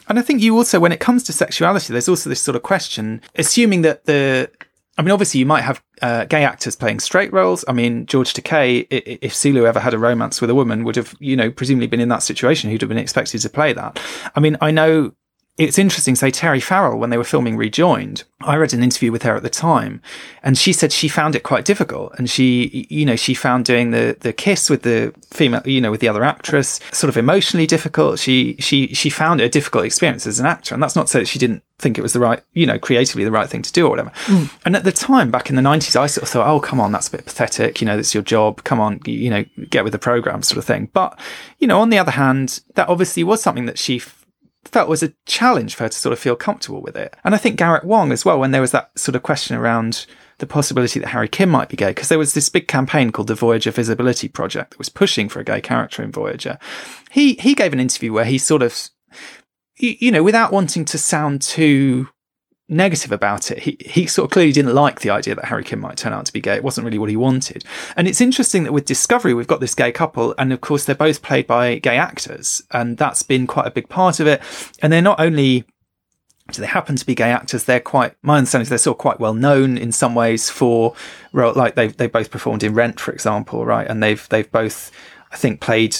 And I think you also, when it comes to sexuality, there's also this sort of question, assuming that the, I mean, obviously you might have uh, gay actors playing straight roles. I mean, George Takei, if Sulu ever had a romance with a woman, would have, you know, presumably been in that situation. He'd have been expected to play that. I mean, I know it's interesting, say Terry Farrell, when they were filming Rejoined, I read an interview with her at the time and she said she found it quite difficult. And she, you know, she found doing the, the kiss with the female, you know, with the other actress sort of emotionally difficult. She, she, she found it a difficult experience as an actor. And that's not so that she didn't think it was the right, you know, creatively the right thing to do or whatever. Mm. And at the time, back in the 90s, I sort of thought, oh, come on, that's a bit pathetic. You know, that's your job. Come on, you know, get with the program sort of thing. But, you know, on the other hand, that obviously was something that she felt was a challenge for her to sort of feel comfortable with it. And I think Garrett Wong as well, when there was that sort of question around the possibility that Harry Kim might be gay, because there was this big campaign called the Voyager Visibility Project that was pushing for a gay character in Voyager. He he gave an interview where he sort of you, you know, without wanting to sound too negative about it, he, he sort of clearly didn't like the idea that Harry Kim might turn out to be gay. It wasn't really what he wanted. And it's interesting that with Discovery, we've got this gay couple, and of course, they're both played by gay actors, and that's been quite a big part of it. And they're not only do they happen to be gay actors? They're quite, my understanding is they're sort of quite well known in some ways for, like they've, they both performed in Rent, for example, right? And they've, they've both, I think, played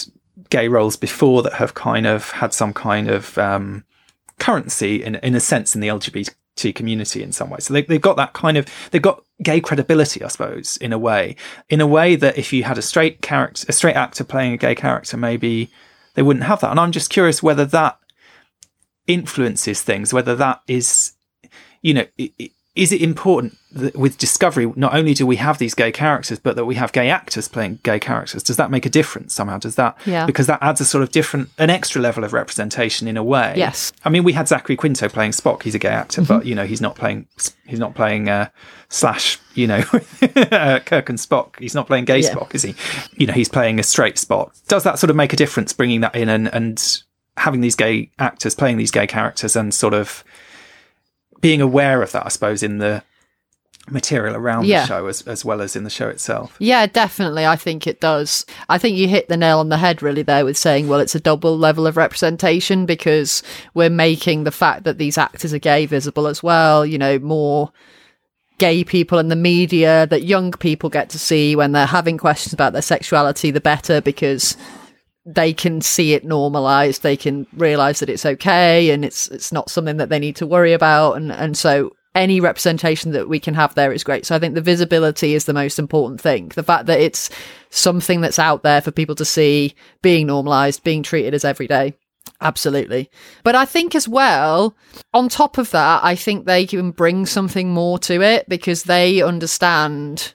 gay roles before that have kind of had some kind of um, currency in in a sense in the LGBT community in some way. So they, they've got that kind of they've got gay credibility, I suppose, in a way, in a way that if you had a straight character, a straight actor playing a gay character, maybe they wouldn't have that. And I'm just curious whether that influences things, whether that is, you know, is it important that with Discovery, not only do we have these gay characters, but that we have gay actors playing gay characters? Does that make a difference somehow? Does that, Yeah. because that adds a sort of different, an extra level of representation in a way. Yes. I mean, we had Zachary Quinto playing Spock. He's a gay actor, but you know, he's not playing, he's not playing, uh, slash, you know, uh, Kirk and Spock. He's not playing gay Yeah. Spock, is he? You know, he's playing a straight Spock. Does that sort of make a difference bringing that in and, and having these gay actors playing these gay characters and sort of being aware of that, I suppose, in the material around Yeah. the show as, as well as in the show itself. Yeah, definitely. I think it does. I think you hit the nail on the head really there with saying, well, it's a double level of representation because we're making the fact that these actors are gay visible as well. You know, more gay people in the media that young people get to see when they're having questions about their sexuality, the better because they can see it normalized. They can realize that it's okay and it's it's not something that they need to worry about. And and so any representation that we can have there is great. So I think the visibility is the most important thing. The fact that it's something that's out there for people to see, being normalized, being treated as everyday. Absolutely. But I think as well, on top of that, I think they can bring something more to it because they understand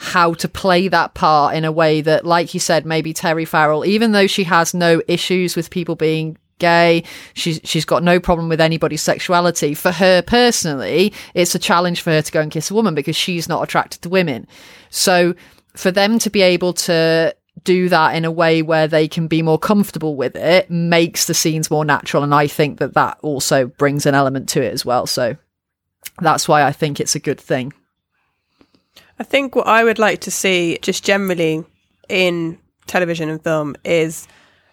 how to play that part in a way that, like you said, maybe Terry Farrell, even though she has no issues with people being gay, she's she's got no problem with anybody's sexuality. For her personally, it's a challenge for her to go and kiss a woman because she's not attracted to women. So for them to be able to do that in a way where they can be more comfortable with it makes the scenes more natural and i think that that also brings an element to it as well so that's why i think it's a good thing I think what I would like to see just generally in television and film is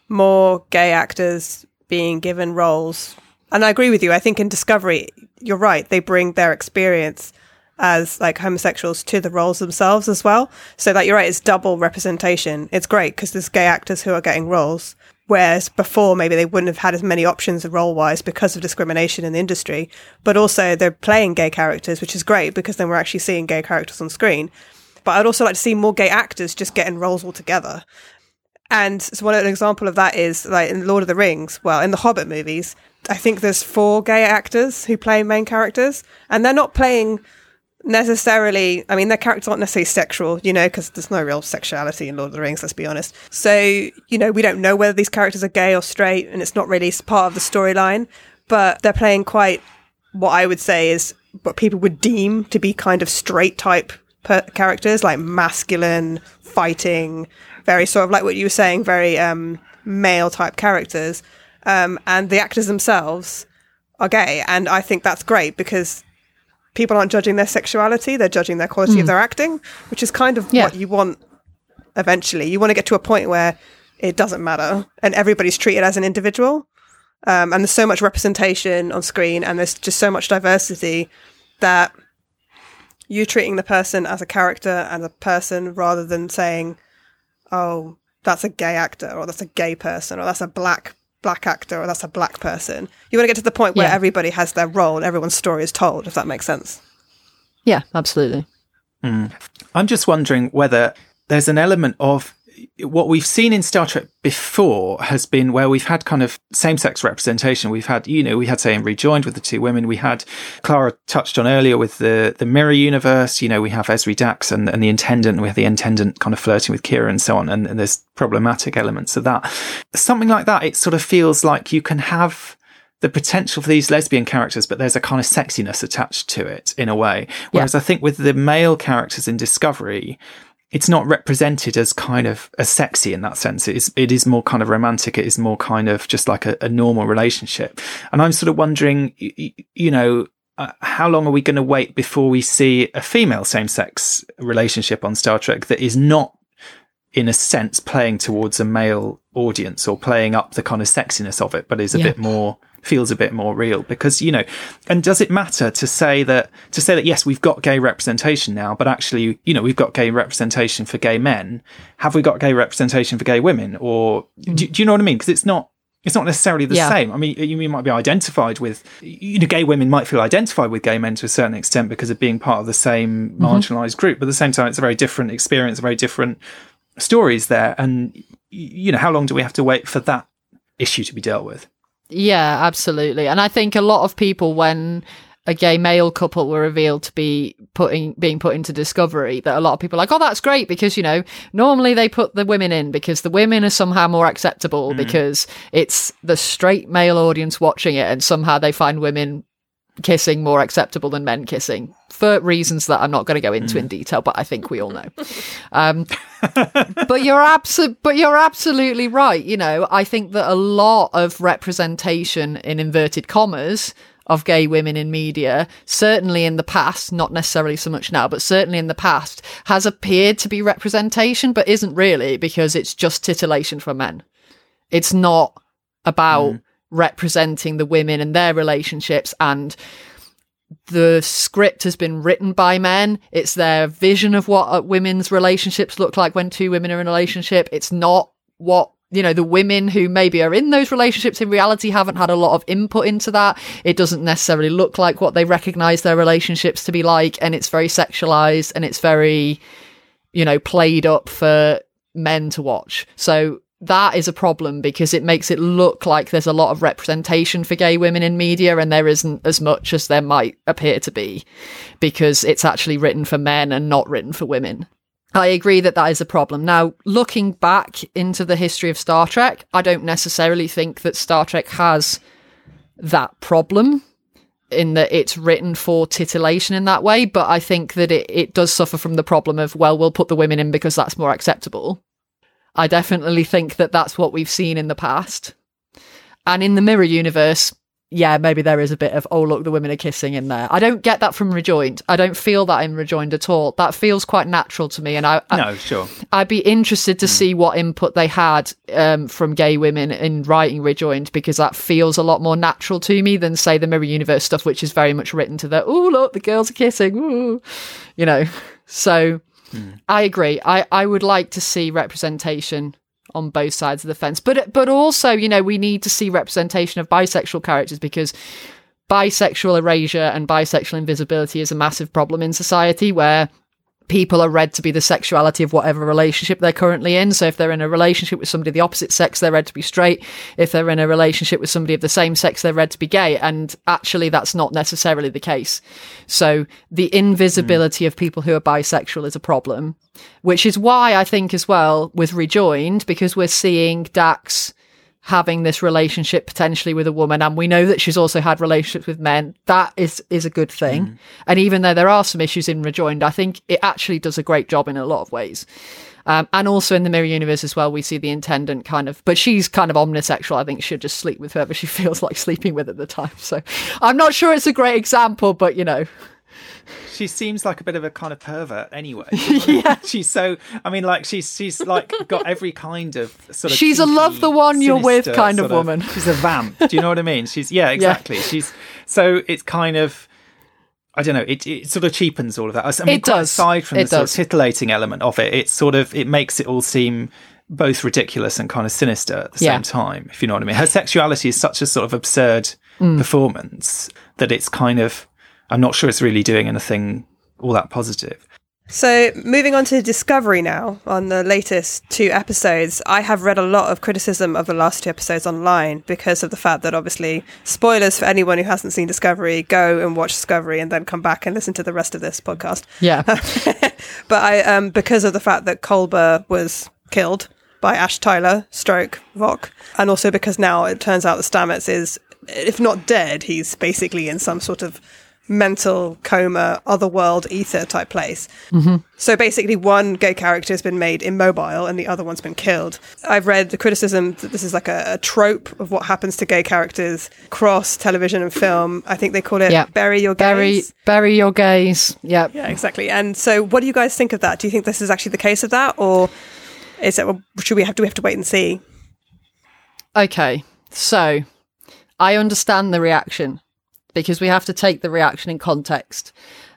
more gay actors being given roles. And I agree with you. I think in Discovery, you're right. They bring their experience as like homosexuals to the roles themselves as well. So that you're right, it's double representation. It's great because there's gay actors who are getting roles. Whereas before, maybe they wouldn't have had as many options role wise because of discrimination in the industry. But also, they're playing gay characters, which is great because then we're actually seeing gay characters on screen. But I'd also like to see more gay actors just getting roles altogether. And so one an example of that is like in Lord of the Rings, well, in the Hobbit movies, I think there's four gay actors who play main characters, and they're not playing necessarily i mean their characters aren't necessarily sexual you know because there's no real sexuality in lord of the rings let's be honest. So you know we don't know whether these characters are gay or straight and it's not really part of the storyline but they're playing quite what i would say is what people would deem to be kind of straight type per- characters like masculine fighting very sort of like what you were saying very um male type characters. Um and the actors themselves are gay and i think that's great because people aren't judging their sexuality, they're judging their quality of their acting, which is kind of Yeah. what you want eventually. You want to get to a point where it doesn't matter and everybody's treated as an individual. Um, and there's so much representation on screen and there's just so much diversity that you're treating the person as a character and a person rather than saying, oh, that's a gay actor or that's a gay person or that's a black black actor or that's a black person. You want to get to the point where Yeah. everybody has their role and everyone's story is told, if that makes sense. yeah absolutely hmm. I'm just wondering whether there's an element of what we've seen in Star Trek before has been where we've had kind of same sex representation. We've had, you know, we had, say, in Rejoined with the two women. We had Clara touched on earlier with the, the mirror universe. You know, we have Ezri Dax and, and the intendant. We have the intendant kind of flirting with Kira and so on. And, and there's problematic elements of that. Something like that, it sort of feels like you can have the potential for these lesbian characters, but there's a kind of sexiness attached to it in a way. Whereas yeah. I think with the male characters in Discovery, it's not represented as kind of as sexy in that sense. It is, it is more kind of romantic. It is more kind of just like a, a normal relationship. And I'm sort of wondering, you, you know, uh, how long are we going to wait before we see a female same sex relationship on Star Trek that is not in a sense playing towards a male audience or playing up the kind of sexiness of it, but is a yeah. bit more feels a bit more real because you know and does it matter to say that to say that yes we've got gay representation now but actually you know we've got gay representation for gay men have we got gay representation for gay women or mm. do, do you know what i mean because it's not it's not necessarily the yeah. same. I mean, you might be identified with, you know, gay women might feel identified with gay men to a certain extent because of being part of the same mm-hmm. marginalized group. But at the same time, it's a very different experience, very different stories there. And, you know, how long do we have to wait for that issue to be dealt with? Yeah, absolutely. And I think a lot of people, when a gay male couple were revealed to be putting being put into discovery that a lot of people are like oh that's great because you know normally they put the women in because the women are somehow more acceptable mm. because it's the straight male audience watching it and somehow they find women kissing more acceptable than men kissing for reasons that I'm not going to go into mm. in detail, but I think we all know. Um, but you're absolutely, but you're absolutely right. You know, I think that a lot of representation in inverted commas of gay women in media, certainly in the past, not necessarily so much now, but certainly in the past, has appeared to be representation, but isn't really because it's just titillation for men. It's not about mm representing the women and their relationships and the script has been written by men. It's their vision of what uh, women's relationships look like when two women are in a relationship. It's not what you know, the women who maybe are in those relationships in reality haven't had a lot of input into that. It doesn't necessarily look like what they recognize their relationships to be like. And it's very sexualized and it's very, you know, played up for men to watch. So that is a problem because it makes it look like there's a lot of representation for gay women in media and there isn't as much as there might appear to be because it's actually written for men and not written for women. I agree that that is a problem. Now, looking back into the history of Star Trek, I don't necessarily think that Star Trek has that problem in that it's written for titillation in that way, but I think that it, it does suffer from the problem of, well, we'll put the women in because that's more acceptable. I definitely think that that's what we've seen in the past. And in the mirror universe, yeah, maybe there is a bit of, oh, look, the women are kissing in there. I don't get that from Rejoined. I don't feel that in Rejoined at all. That feels quite natural to me. And I, I no, sure. I'd be interested to mm. see what input they had um, from gay women in writing Rejoined because that feels a lot more natural to me than, say, the Mirror Universe stuff, which is very much written to the, oh, look, the girls are kissing. Ooh. You know, so Mm. I agree. I, I would like to see representation on both sides of the fence. But but also, you know, we need to see representation of bisexual characters because bisexual erasure and bisexual invisibility is a massive problem in society where people are read to be the sexuality of whatever relationship they're currently in. So if they're in a relationship with somebody of the opposite sex, they're read to be straight. If they're in a relationship with somebody of the same sex, they're read to be gay. And actually, that's not necessarily the case. So the invisibility mm. of people who are bisexual is a problem, which is why I think as well with Rejoined, because we're seeing Dax having this relationship potentially with a woman and we know that she's also had relationships with men that is is a good thing. Mm. and even though there are some issues in rejoined i think it actually does a great job in a lot of ways. Um, and also in the mirror universe as well we see the intendant kind of but she's kind of omnisexual. I think she'll just sleep with whoever she feels like sleeping with at the time. So i'm not sure it's a great example but you know she seems like a bit of a kind of pervert anyway. yeah. She's so I mean like she's she's like got every kind of sort of She's kinky, a love the one you're with kind of woman. Of, she's a vamp. Do you know what I mean? She's yeah, exactly. Yeah. She's so it's kind of I don't know. It, it sort of cheapens all of that. I mean, it does. Aside from it the sort of titillating element of it, it sort of it makes it all seem both ridiculous and kind of sinister at the yeah. same time. If you know what I mean. Her sexuality is such a sort of absurd mm. performance that it's kind of I'm not sure it's really doing anything all that positive. So, moving on to Discovery now, on the latest two episodes, I have read a lot of criticism of the last two episodes online because of the fact that obviously, spoilers for anyone who hasn't seen Discovery, go and watch Discovery and then come back and listen to the rest of this podcast. Yeah. But I, um, because of the fact that Culber was killed by Ash Tyler, stroke Voq, and also because now it turns out that Stamets is, if not dead, he's basically in some sort of mental coma, otherworld ether type place. Mm-hmm. So basically, one gay character has been made immobile and the other one's been killed. I've read the criticism that this is like a, a trope of what happens to gay characters across television and film. I think they call it Yeah. bury your bury gays. bury your gays. Yeah. Yeah, exactly. And so, what do you guys think of that? Do you think this is actually the case of that, or is it? Should we have? Do we have to wait and see? Okay. So I understand the reaction because we have to take the reaction in context.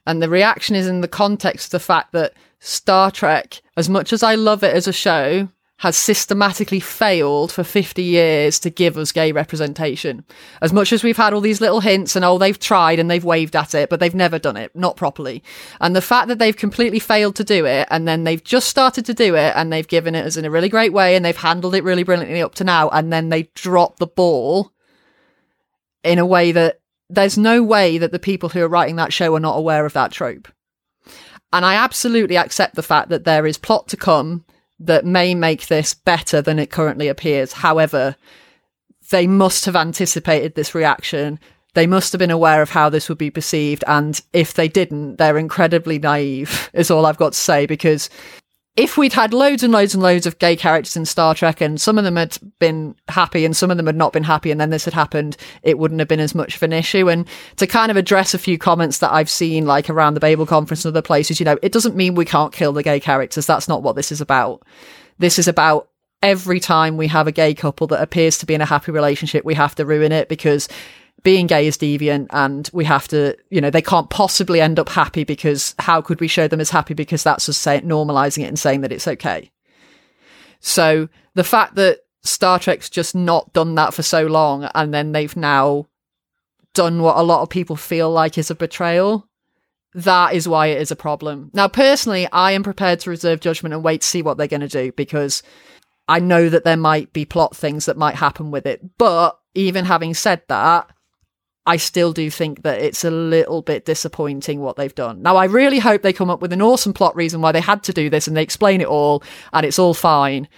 And the reaction is in the context of the fact that Star Trek, as much as I love it as a show, has systematically failed for 50 years to give us gay representation. As much as we've had all these little hints and oh, they've tried and they've waved at it, but they've never done it, not properly. And the fact that they've completely failed to do it and then they've just started to do it and they've given it as in a really great way and they've handled it really brilliantly up to now and then they drop the ball in a way that there's no way that the people who are writing that show are not aware of that trope. And I absolutely accept the fact that there is plot to come that may make this better than it currently appears. However, they must have anticipated this reaction. They must have been aware of how this would be perceived. And if they didn't, they're incredibly naive, is all I've got to say, because if we'd had loads and loads and loads of gay characters in Star Trek and some of them had been happy and some of them had not been happy and then this had happened, it wouldn't have been as much of an issue. And to kind of address a few comments that I've seen like around the Babel conference and other places, you know, it doesn't mean we can't kill the gay characters. That's not what this is about. This is about every time we have a gay couple that appears to be in a happy relationship, we have to ruin it because being gay is deviant and we have to, you know, they can't possibly end up happy because how could we show them as happy? Because that's just say, normalizing it and saying that it's okay. So the fact that Star Trek's just not done that for so long and then they've now done what a lot of people feel like is a betrayal, that is why it is a problem. Now, personally, I am prepared to reserve judgment and wait to see what they're going to do because I know that there might be plot things that might happen with it. But even having said that, I still do think that it's a little bit disappointing what they've done. Now, I really hope they come up with an awesome plot reason why they had to do this and they explain it all and it's all fine,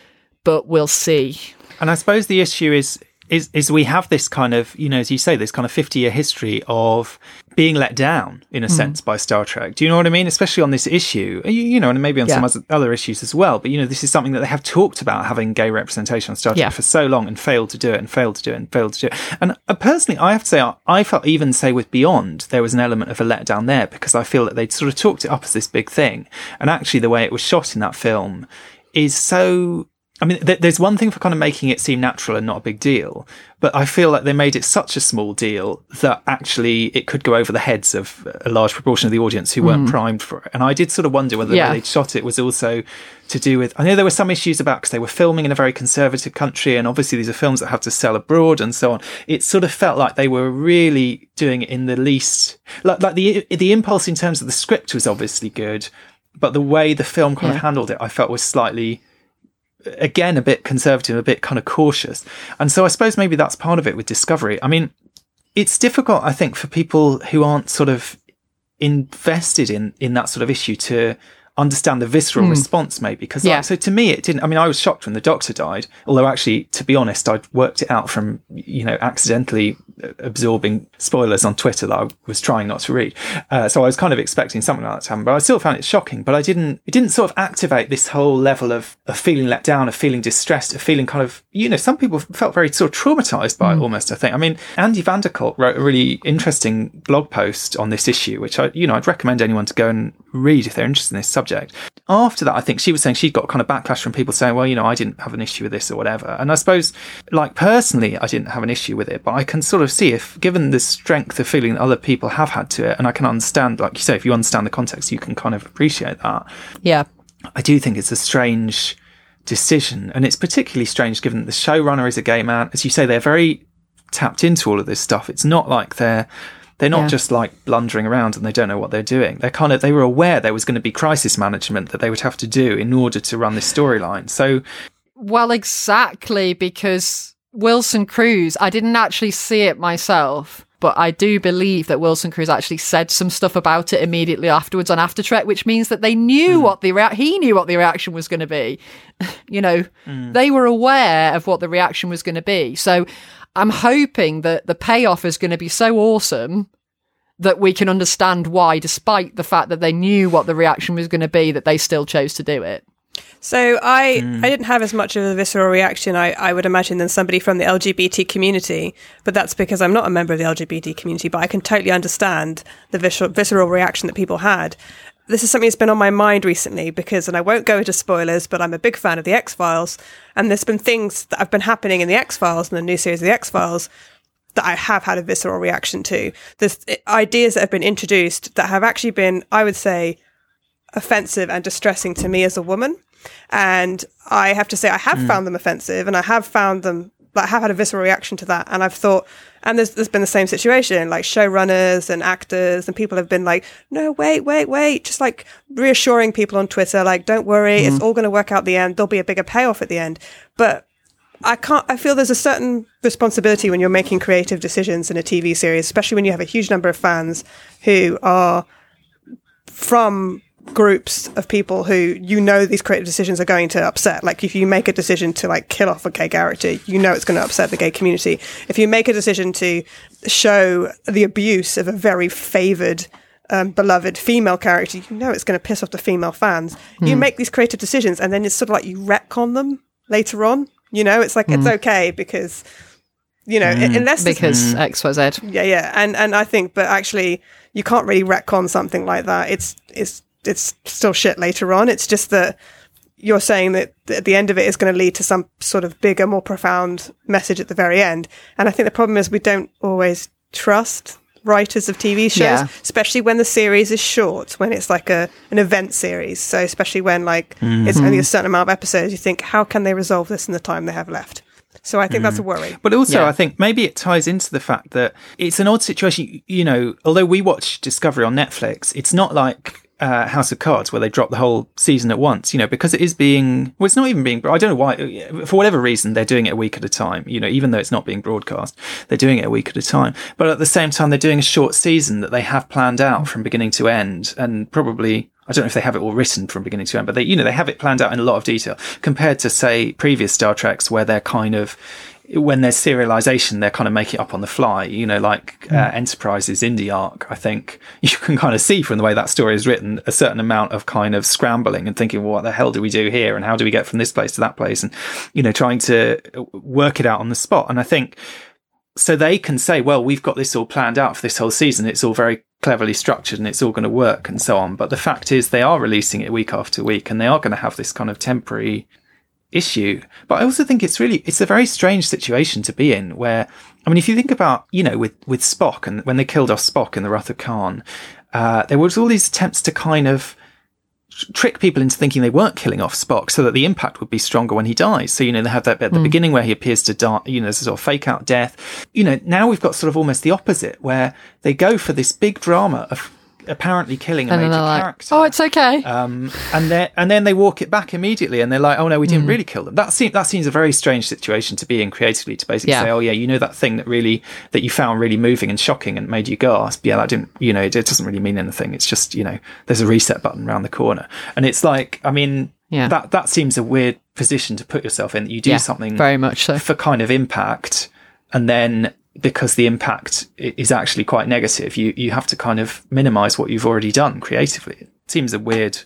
but we'll see. And I suppose the issue is is is we have this kind of you know as you say this kind of 50 year history of being let down in a Hmm. sense by Star Trek. Do you know what I mean? Especially on this issue, you, you know, and maybe on some Yeah. other- other issues as well. But you know, this is something that they have talked about having gay representation on Star Trek Yeah. for so long and failed to do it and failed to do it and failed to do it. And uh, personally, I have to say, I, I felt even say with Beyond, there was an element of a letdown there because I feel that they'd sort of talked it up as this big thing, and actually the way it was shot in that film is so I mean, th- there's one thing for kind of making it seem natural and not a big deal, but I feel like they made it such a small deal that actually it could go over the heads of a large proportion of the audience who weren't mm. primed for it. And I did sort of wonder whether the Yeah. way they'd shot it was also to do with. I know there were some issues about because they were filming in a very conservative country, and obviously these are films that have to sell abroad and so on. It sort of felt like they were really doing it in the least, like like the the impulse in terms of the script was obviously good, but the way the film kind of handled it, I felt was slightly again a bit conservative, a bit kind of cautious. And so I suppose maybe that's part of it with Discovery. I mean, it's difficult, I think, for people who aren't sort of invested in in that sort of issue to understand the visceral hmm. response maybe because Yeah. like, so to me it didn't i mean i was shocked when the doctor died although actually to be honest i'd worked it out from you know accidentally absorbing spoilers on twitter that i was trying not to read. Uh, so i was kind of expecting something like that to happen but i still found it shocking but i didn't it didn't sort of activate this whole level of, of feeling let down of feeling distressed of feeling kind of you know some people felt very sort of traumatized by it almost i think. I mean andy vanderkolk wrote a really interesting blog post on this issue which i you know i'd recommend anyone to go and read if they're interested in this subject. After that i think she was saying she got kind of backlash from people saying well you know i didn't have an issue with this or whatever. And i suppose like personally i didn't have an issue with it but i can sort of see if given the strength of feeling that other people have had to it and i can understand like you say if you understand the context you can kind of appreciate that Yeah. I do think it's a strange decision, and it's particularly strange given that the showrunner is a gay man. As you say, they're very tapped into all of this stuff. It's not like they're They're not Yeah. just like blundering around and they don't know what they're doing. They're kind of they were aware there was going to be crisis management that they would have to do in order to run this storyline. So Well, exactly, because Wilson Cruz, I didn't actually see it myself, but I do believe that Wilson Cruz actually said some stuff about it immediately afterwards on After Trek, which means that they knew hmm. what the rea- he knew what the reaction was going to be. you know, hmm. they were aware of what the reaction was going to be. So I'm hoping that the payoff is going to be so awesome that we can understand why, despite the fact that they knew what the reaction was going to be, that they still chose to do it. So I I didn't have as much of a visceral reaction I, I would imagine than somebody from the LGBT community, but that's because I'm not a member of the LGBT community. But I can totally understand the visceral visceral reaction that people had. This is something that's been on my mind recently because, and I won't go into spoilers, but I'm a big fan of the X Files, and there's been things that have been happening in the X Files and the new series of the X Files that I have had a visceral reaction to. There's uh, ideas that have been introduced that have actually been, I would say, offensive and distressing to me as a woman. And I have to say, I have hmm. found them offensive and I have found them, I have had a visceral reaction to that. And I've thought, and there's, there's been the same situation, like showrunners and actors and people have been like, no, wait, wait, wait, just like reassuring people on Twitter, like, don't worry, it's hmm. all going to work out the end. There'll be a bigger payoff at the end. But I can't, I feel there's a certain responsibility when you're making creative decisions in a TV series, especially when you have a huge number of fans who are from groups of people who you know these creative decisions are going to upset. Like if you make a decision to like kill off a gay character, you know it's going to upset the gay community. If you make a decision to show the abuse of a very favored um, beloved female character, you know it's going to piss off the female fans. You hmm. make these creative decisions and then it's sort of like you retcon them later on. You know, it's like it's hmm. okay because you know, hmm. unless it's- Because X, Y, Z. yeah, yeah, and and I think, but actually, you can't really retcon something like that. It's it's it's still shit later on. It's just that you're saying that at the end of it is going to lead to some sort of bigger, more profound message at the very end. And I think the problem is we don't always trust writers of TV shows, Yeah. especially when the series is short, when it's like a an event series. So especially when like it's only Mm-hmm. a certain amount of episodes, you think, how can they resolve this in the time they have left? So I think that's a worry. But also, Yeah. I think maybe it ties into the fact that it's an odd situation. You know, although we watch Discovery on Netflix, it's not like uh, House of Cards where they drop the whole season at once. You know, because it is being. Well, it's not even being. I don't know why. For whatever reason, they're doing it a week at a time. You know, even though it's not being broadcast, they're doing it a week at a time. But at the same time, they're doing a short season that they have planned out from beginning to end, and probably. I don't know if they have it all written from beginning to end, but they, you know, they have it planned out in a lot of detail compared to say previous Star Treks where they're kind of, when there's serialization, they're kind of making it up on the fly, you know, like uh, Enterprise's Xindi arc. I think you can kind of see from the way that story is written a certain amount of kind of scrambling and thinking, well, what the hell do we do here? And how do we get from this place to that place? And, you know, trying to work it out on the spot. And I think, so they can say, well, we've got this all planned out for this whole season. It's all very cleverly structured and it's all going to work and so on. But the fact is they are releasing it week after week and they are going to have this kind of temporary issue. But I also think it's really, it's a very strange situation to be in where, I mean, if you think about, you know, with, with Spock and when they killed off Spock in the Wrath of Khan, uh, there was all these attempts to kind of trick people into thinking they weren't killing off Spock so that the impact would be stronger when he dies. So, you know, they have that bit at the beginning where he appears to die, you know, there's a sort of fake out death. You know, now we've got sort of almost the opposite where they go for this big drama of apparently killing a And major like, character. oh, it's okay. Um, and then and then they walk it back immediately, and they're like, "Oh no, we Mm. didn't really kill them." That seems that seems a very strange situation to be in creatively. To basically Yeah. say, "Oh yeah, you know that thing that really that you found really moving and shocking and made you gasp." Yeah, that didn't. You know, it, it doesn't really mean anything. It's just you know, there's a reset button around the corner, and it's like, I mean, Yeah. that that seems a weird position to put yourself in. That you do yeah, something very much so. for kind of impact, and then because the impact is actually quite negative, you you have to kind of minimize what you've already done creatively. It seems a weird.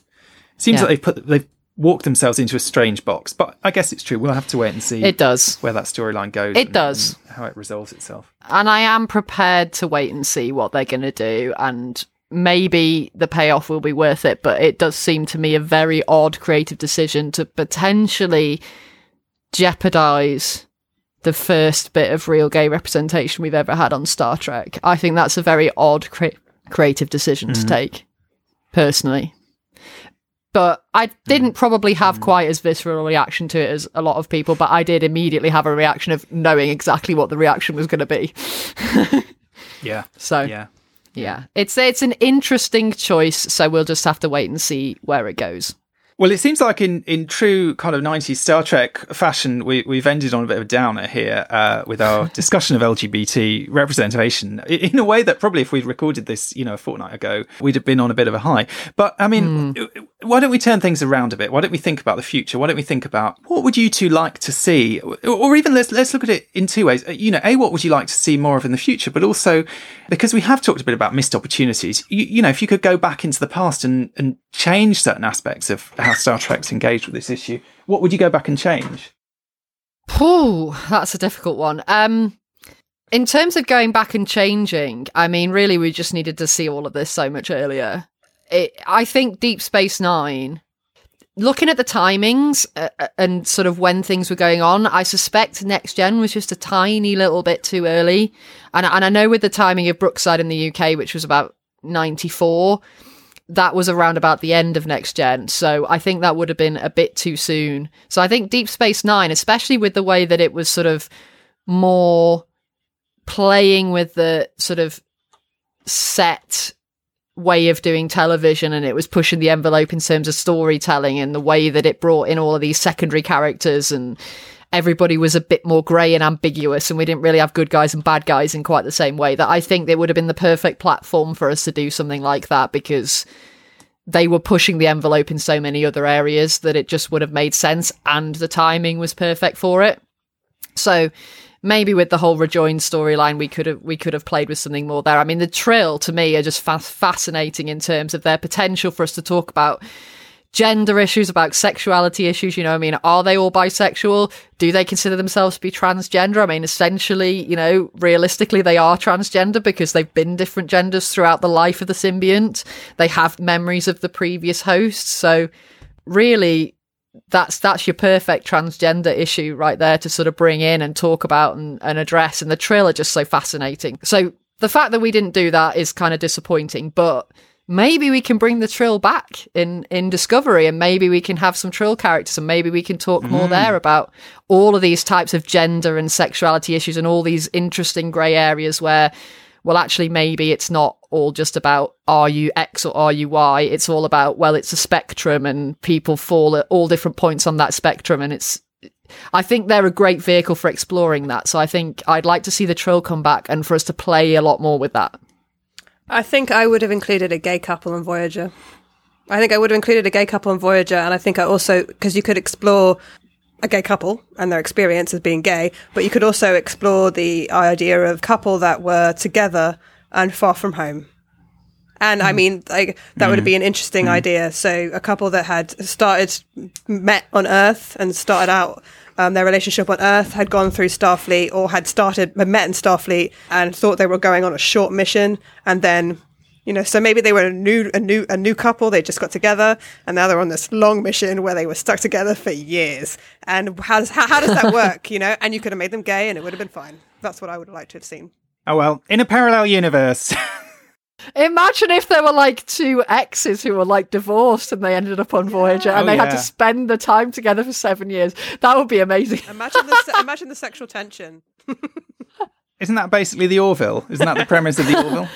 Seems Yeah. like they've put they've walked themselves into a strange box, but I guess it's true. We'll have to wait and see. It does. where that storyline goes. It and- does. and how it resolves itself. and I am prepared to wait and see what they're going to do. And maybe the payoff will be worth it, but it does seem to me a very odd creative decision to potentially jeopardize the first bit of real gay representation we've ever had on Star Trek. I think that's a very odd cre- creative decision to mm-hmm. take, personally. But I didn't mm. probably have mm. quite as visceral a reaction to it as a lot of people, but I did immediately have a reaction of knowing exactly what the reaction was going to be. Yeah. So Yeah. Yeah, it's it's an interesting choice, so we'll just have to wait and see where it goes. Well, it seems like in, in true kind of 90s Star Trek fashion, we, we've ended on a bit of a downer here uh, with our discussion of LGBT representation in a way that probably if we'd recorded this, you know, a fortnight ago, we'd have been on a bit of a high. But I mean, mm. Why don't we turn things around a bit? Why don't we think about the future? Why don't we think about what would you two like to see? Or even let's, let's look at it in two ways. You know, A, what would you like to see more of in the future? But also, because we have talked a bit about missed opportunities, you, you know, if you could go back into the past and, and change certain aspects of how Star Trek's engaged with this issue, what would you go back and change? Oh, that's a difficult one. Um, in terms of going back and changing, I mean, really, we just needed to see all of this so much earlier. It, I think Deep Space Nine, looking at the timings uh, uh, and sort of when things were going on, I suspect Next Gen was just a tiny little bit too early. And, and I know with the timing of Brookside in the UK, which was about 94, that was around about the end of next gen. So I think that would have been a bit too soon. So I think Deep Space Nine, especially with the way that it was sort of more playing with the sort of set way of doing television and it was pushing the envelope in terms of storytelling and the way that it brought in all of these secondary characters and everybody was a bit more grey and ambiguous and we didn't really have good guys and bad guys in quite the same way that I think it would have been the perfect platform for us to do something like that because they were pushing the envelope in so many other areas that it just would have made sense and the timing was perfect for it. So maybe with the whole rejoined storyline we could have we could have played with something more there. I mean the Trill to me are just fa- fascinating in terms of their potential for us to talk about gender issues, about sexuality issues. You know, I mean, are they all bisexual? Do they consider themselves to be transgender? I mean, essentially, you know, realistically, they are transgender because they've been different genders throughout the life of the symbiont. They have memories of the previous hosts. So really, that's that's your perfect transgender issue right there to sort of bring in and talk about and, and address. And the Trill are just so fascinating. So the fact that we didn't do that is kind of disappointing, but maybe we can bring the trill back in in discovery and maybe we can have some trill characters and maybe we can talk mm. more there about all of these types of gender and sexuality issues and all these interesting grey areas where well actually maybe it's not all just about are you x or are you y it's all about well it's a spectrum and people fall at all different points on that spectrum and it's I think they're a great vehicle for exploring that. So I think I'd like to see the Trill come back and for us to play a lot more with that. I think I would have included a gay couple on Voyager. I think I would have included a gay couple on Voyager, and I think I also because you could explore a gay couple and their experience as being gay, but you could also explore the idea of couple that were together and far from home. And I hmm. mean, like that mm. would be an interesting mm. idea. So a couple that had started met on Earth and started out um, their relationship on Earth had gone through Starfleet or had started had met in Starfleet and thought they were going on a short mission, and then you know, so maybe they were a new a new a new couple. They just got together, and now they're on this long mission where they were stuck together for years. And how does how, how does that work? You know, and you could have made them gay, and it would have been fine. That's what I would have liked to have seen. Oh well, in a parallel universe. Imagine if there were like two exes who were like divorced and they ended up on Voyager and oh, they yeah. had to spend the time together for seven years. That would be amazing. Imagine the imagine the sexual tension. Isn't that basically the Orville? Isn't that the premise of the Orville?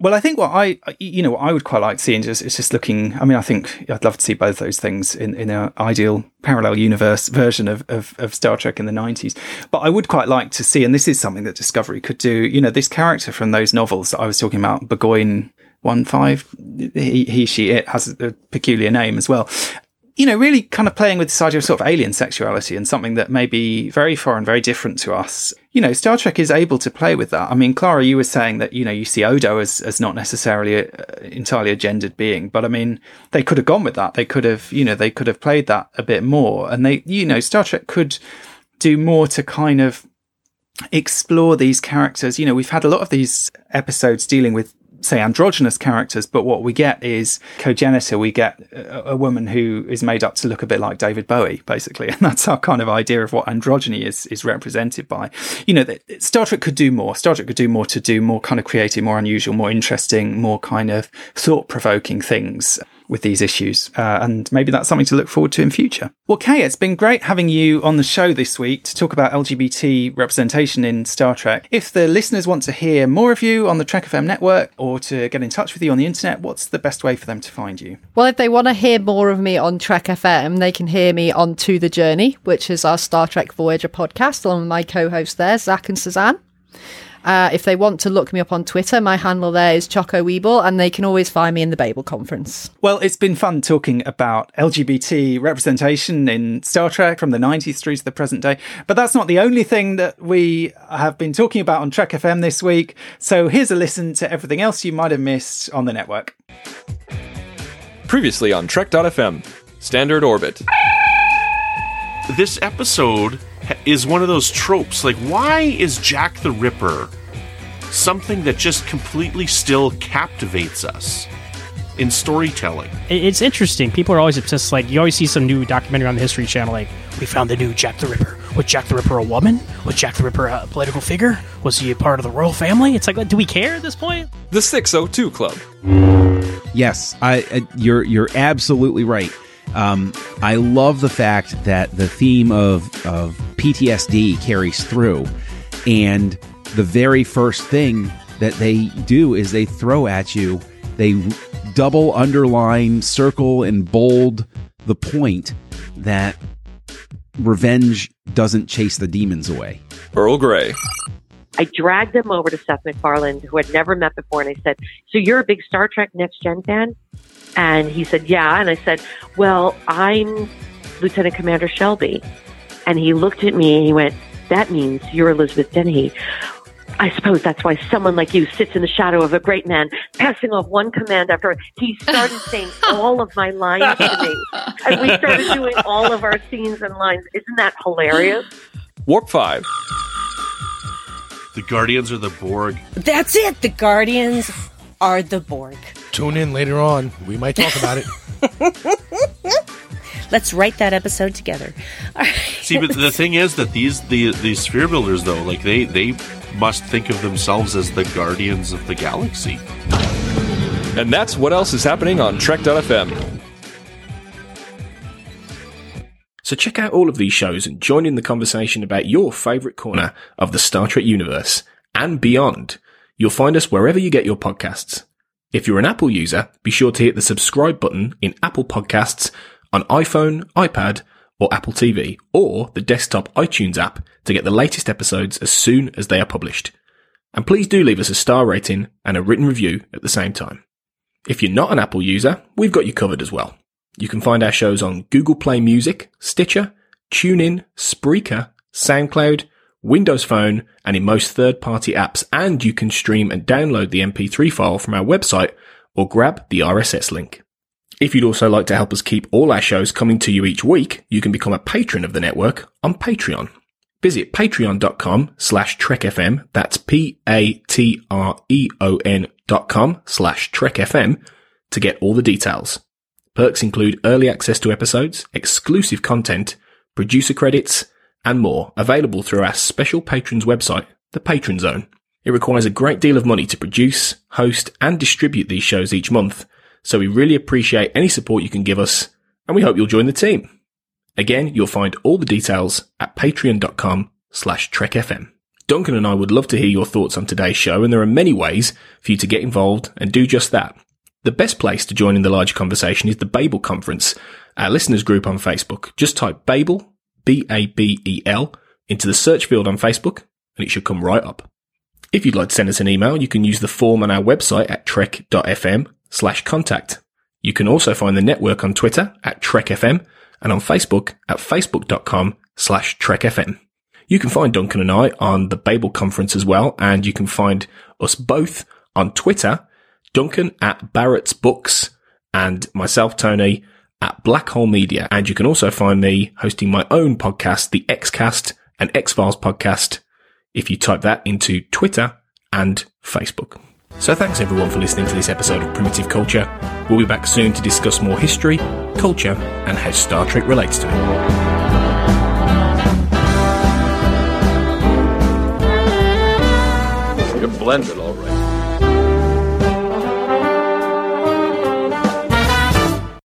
Well, I think what I, you know, what I would quite like seeing just is just looking. I mean, I think I'd love to see both those things in in an ideal parallel universe version of, of, of Star Trek in the nineties. But I would quite like to see, and this is something that Discovery could do. You know, this character from those novels that I was talking about, Burgoyne one five, he, he she it has a peculiar name as well you know, really kind of playing with this idea of sort of alien sexuality and something that may be very foreign, very different to us. You know, Star Trek is able to play with that. I mean, Clara, you were saying that, you know, you see Odo as, as not necessarily a, entirely a gendered being, but I mean, they could have gone with that. They could have, you know, they could have played that a bit more. And they, you know, Star Trek could do more to kind of explore these characters. You know, we've had a lot of these episodes dealing with say androgynous characters, but what we get is cogenitor. We get a, a, woman who is made up to look a bit like David Bowie, basically, and that's our kind of idea of what androgyny is is represented by. You know, Star Trek could do more. Star Trek could do more to do more kind of creative, more unusual, more interesting, more kind of thought provoking things. With these issues. Uh, and maybe that's something to look forward to in future. Well, Kay, it's been great having you on the show this week to talk about LGBT representation in Star Trek. If the listeners want to hear more of you on the Trek FM network or to get in touch with you on the internet, what's the best way for them to find you? Well, if they want to hear more of me on Trek FM, they can hear me on To the Journey, which is our Star Trek Voyager podcast, along with my co hosts there, Zach and Suzanne. Uh, if they want to look me up on Twitter, my handle there is Choco Weeble, and they can always find me in the Babel conference. Well, it's been fun talking about LGBT representation in Star Trek from the 90s through to the present day. But that's not the only thing that we have been talking about on Trek FM this week. So here's a listen to everything else you might have missed on the network. Previously on Trek.fm, Standard Orbit. This episode is one of those tropes. Like, why is Jack the Ripper something that just completely still captivates us in storytelling? It's interesting. People are always obsessed. Like, you always see some new documentary on the History Channel, like, we found the new Jack the Ripper. Was Jack the Ripper a woman? Was Jack the Ripper a political figure? Was he a part of the royal family? It's like, do we care at this point? The 602 Club. Yes, I, I you're you're absolutely right. Um, I love the fact that the theme of of PTSD carries through, and the very first thing that they do is they throw at you, they double underline, circle, and bold the point that revenge doesn't chase the demons away. Earl Grey. I dragged them over to Seth MacFarlane, who had never met before, and I said, "So you're a big Star Trek Next Gen fan?" And he said, Yeah. And I said, Well, I'm Lieutenant Commander Shelby. And he looked at me and he went, That means you're Elizabeth Dennehy. I suppose that's why someone like you sits in the shadow of a great man, passing off one command after he started saying all of my lines to me. And we started doing all of our scenes and lines. Isn't that hilarious? Warp 5. The Guardians are the Borg. That's it. The Guardians are the Borg. Tune in later on. We might talk about it. Let's write that episode together. See, but the thing is that these the these sphere builders though, like they they must think of themselves as the guardians of the galaxy. And that's what else is happening on Trek.fm. So check out all of these shows and join in the conversation about your favourite corner of the Star Trek universe and beyond. You'll find us wherever you get your podcasts. If you're an Apple user, be sure to hit the subscribe button in Apple Podcasts on iPhone, iPad, or Apple TV, or the desktop iTunes app to get the latest episodes as soon as they are published. And please do leave us a star rating and a written review at the same time. If you're not an Apple user, we've got you covered as well. You can find our shows on Google Play Music, Stitcher, TuneIn, Spreaker, SoundCloud, Windows Phone, and in most third-party apps, and you can stream and download the MP3 file from our website or grab the RSS link. If you'd also like to help us keep all our shows coming to you each week, you can become a patron of the network on Patreon. Visit patreon.com slash trekfm, that's P-A-T-R-E-O-N dot com slash trekfm to get all the details. Perks include early access to episodes, exclusive content, producer credits, and more available through our special patrons website, the Patron Zone. It requires a great deal of money to produce, host, and distribute these shows each month, so we really appreciate any support you can give us, and we hope you'll join the team. Again, you'll find all the details at patreon.com slash trekfm. Duncan and I would love to hear your thoughts on today's show, and there are many ways for you to get involved and do just that. The best place to join in the larger conversation is the Babel Conference, our listeners group on Facebook. Just type Babel, B-A-B-E-L, into the search field on Facebook, and it should come right up. If you'd like to send us an email, you can use the form on our website at trek.fm slash contact. You can also find the network on Twitter at TrekFM and on Facebook at facebook.com slash TrekFM. You can find Duncan and I on the Babel conference as well, and you can find us both on Twitter, Duncan at Barrett's Books and myself, Tony, at Black Hole Media. And you can also find me hosting my own podcast, the Xcast and X Files podcast, if you type that into Twitter and Facebook. So thanks everyone for listening to this episode of Primitive Culture. We'll be back soon to discuss more history, culture, and how Star Trek relates to it. You're blended, all right.